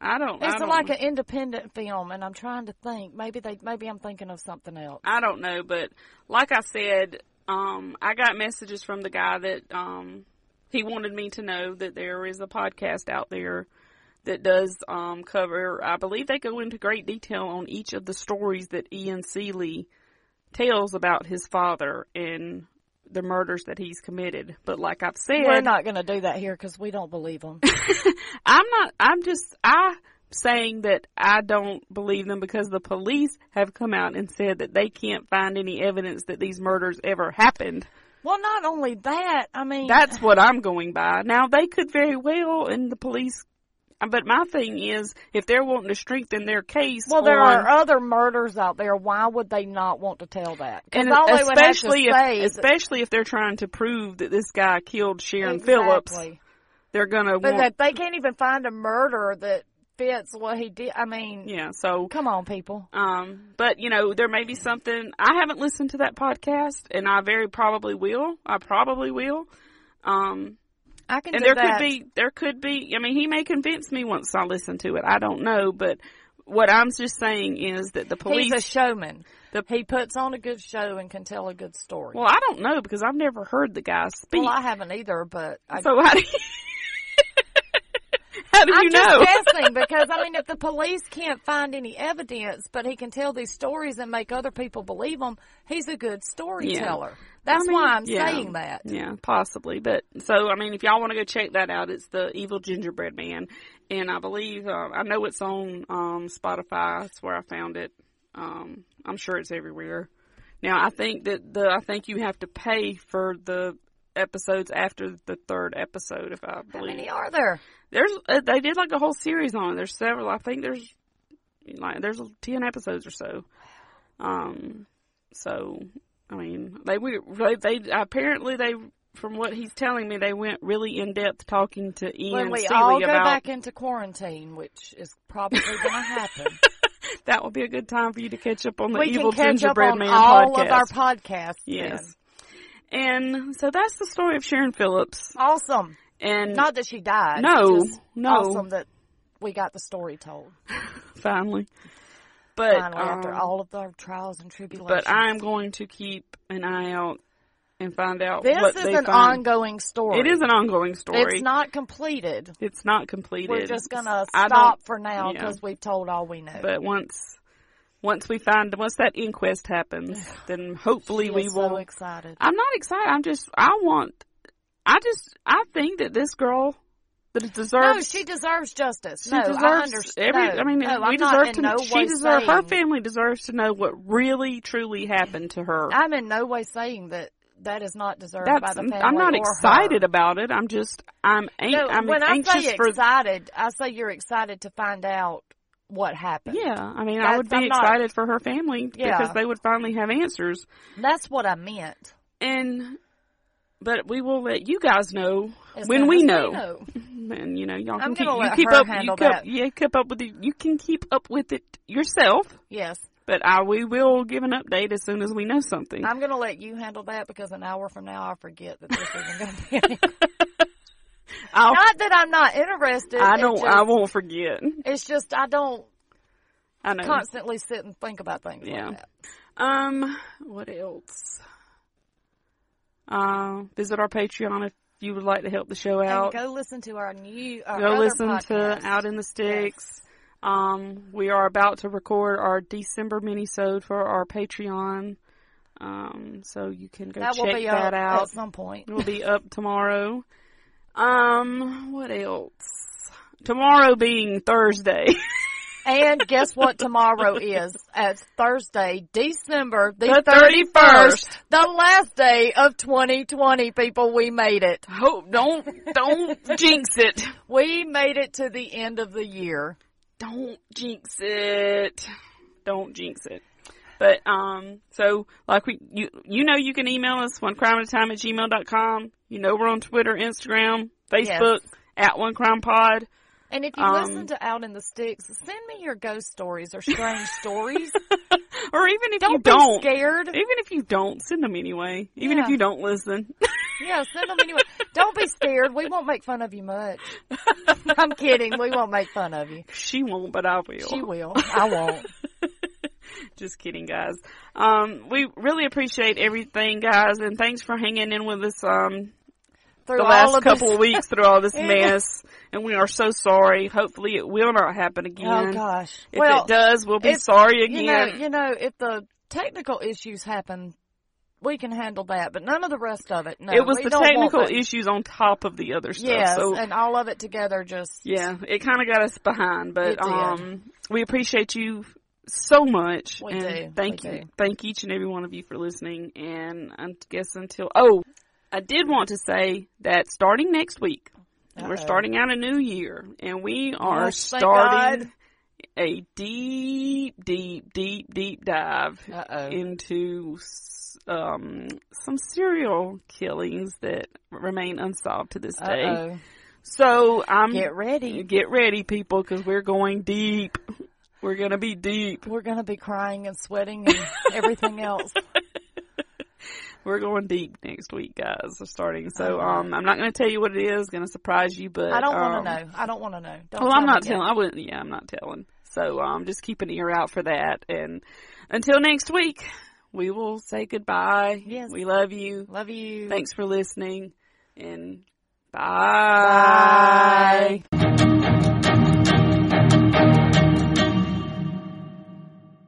I don't I It's don't, like an independent film, and I'm trying to think. Maybe they, maybe I'm thinking of something else. I don't know, but like I said, um I got messages from the guy that um he wanted me to know that there is a podcast out there that does um cover I believe they go into great detail on each of the stories that Ian Seeley tells about his father and the murders that he's committed. But like I've said, We're not going to do that here because we don't believe them. *laughs* I'm not. I'm just. I saying that I don't believe them because the police have come out and said that they can't find any evidence that these murders ever happened. well, not only that, I mean, That's what I'm going by. Now they could very well, and the police. But my thing is, if they're wanting to strengthen their case, well, there on, are other murders out there. Why would they not want to tell that? And all they would have to especially say if, especially if they're trying to prove that this guy killed Sharron Phillips, they're gonna But want. that they can't even find a murder that fits what he did. I mean, yeah, so come on, people. Um, but you know, there may be something. I haven't listened to that podcast, and I very probably will. I probably will. Um, I can and there that. could be, there could be. I mean, he may convince me once I listen to it. I don't know, but what I'm just saying is that the police. He's a showman. The- he puts on a good show and can tell a good story. well, I don't know because I've never heard the guy speak. Well, I haven't either, but I, so how do you? How do you I'm just guessing *laughs* because I mean, if the police can't find any evidence, but he can tell these stories and make other people believe them, he's a good storyteller. Yeah. That's I mean, why I'm yeah. saying that. Yeah, possibly. But so I mean, if y'all want to go check that out, it's the Evil Gingerbread Man, and I believe uh, I know it's on um, Spotify. That's where I found it. Um, I'm sure it's everywhere. Now I think that the I think you have to pay for the episodes after the third episode. If I How many are there? There's uh, they did like a whole series on it. There's several. I think there's like there's ten episodes or so. Um, so I mean they we they, they apparently they from what he's telling me they went really in depth talking to Ian when we Seeley all go about back into quarantine, which is probably going to happen, *laughs* that will be a good time for you to catch up on the we Evil can catch up Gingerbread on Man all podcast. of our podcasts. yes. then. And so that's the story of Sharron Phillips. awesome. And Not that she died. No, just no. Awesome that we got the story told. *laughs* finally, but Finally, after um, all of the trials and tribulations. but I'm going to keep an eye out and find out This is an find. ongoing story. It is an ongoing story. It's not completed. It's not completed. We're just gonna stop for now yeah. because we've told all we know. But once once we find once that inquest happens, *sighs* then hopefully we will. so excited. I'm not excited. I'm just. I want. I just. I think that this girl that deserves. No, she deserves justice. she no, I deserves understand. every. no, I mean, no, we I'm deserve to. no she deserves. Her family deserves to know what really truly happened to her. I'm in no way saying that that is not deserved That's. by the family. I'm not excited her. about it. I'm just. I'm. An- No, I'm when I anxious say for. excited, I say you're excited to find out what happened. Yeah, I mean, I would be I'm not- excited for her family Yeah. because they would finally have answers. That's what I meant. And, but we will let you guys know As when soon we know. *laughs* And you know, y'all I'm can keep, you let keep her up. You keep, that. yeah, keep up with it. You can keep up with it yourself. Yes, But I, we will give an update as soon as we know something. I'm going to let you handle that because an hour from now I forget that there's even going to be. *laughs* Any. *laughs* I'll, not that I'm not interested. I don't. just- I won't forget. It's just I don't I know. constantly sit and think about things Yeah. like that. Um, what else? Uh, visit our Patreon if you would like to help the show out. And go listen to our new. Our Go listen podcast. to Out in the Sticks. Um, we are about to record our December minisode for our Patreon. Um, so you can go That check will be that out. at some point. It will be up tomorrow. Um, what else? Tomorrow being Thursday. *laughs* And guess what tomorrow is? It's Thursday, December the, The 31st, 31st. the last day of 2020, people. We made it. Hope don't don't jinx it. We made it to the end of the year. Don't jinx it. Don't jinx it. But um, so like we you you know you can email us one crime at a time at gmail dot com. You know we're on Twitter, Instagram, Facebook at one crime pod. And if you Um, listen to Out in the Sticks, send me your ghost stories or strange *laughs* stories. or even if Don't you be don't, scared. even if you don't, send them anyway. Even if you don't listen. *laughs* Yeah, send them anyway. Don't be scared. We won't make fun of you much. *laughs* I'm kidding. We won't make fun of you. she won't, but I will. She will. I won't. Just kidding, guys. Um, we really appreciate everything, guys, and thanks for hanging in with us. Um, Through the all last couple this. of weeks through all this *laughs* mess, and we are so sorry. Hopefully, it will not happen again. Oh gosh. If well, it does, we'll be if- sorry you again. know, you know, if the technical issues happen, we can handle that, but none of the rest of it. No, it was the technical issues on top of the other stuff. Yes, so and all of it together just yeah, it kind of got us behind, but um, we appreciate you so much, We and do. thank We you, do. thank each and every one of you for listening. And I guess until oh, I did want to say that starting next week, we're starting out a new year, and we are thank starting a deep, deep, deep, deep dive Uh-oh. into um, some serial killings that remain unsolved to this day. Uh-oh. So I'm Get ready. get ready, people, because we're going deep. We're gonna be deep. We're gonna be crying and sweating and everything else. *laughs* We're going deep next week, guys. We're starting. So Uh-huh. um, I'm not gonna tell you what it is. Gonna surprise you, but I don't um, want to know. I don't want to know. Don't Well, tell I'm not telling. I wouldn't. Yeah, I'm not telling. So um, just keep an ear out for that. And until next week, we will say goodbye. Yes. We love you. Love you. Thanks for listening. And bye. Bye.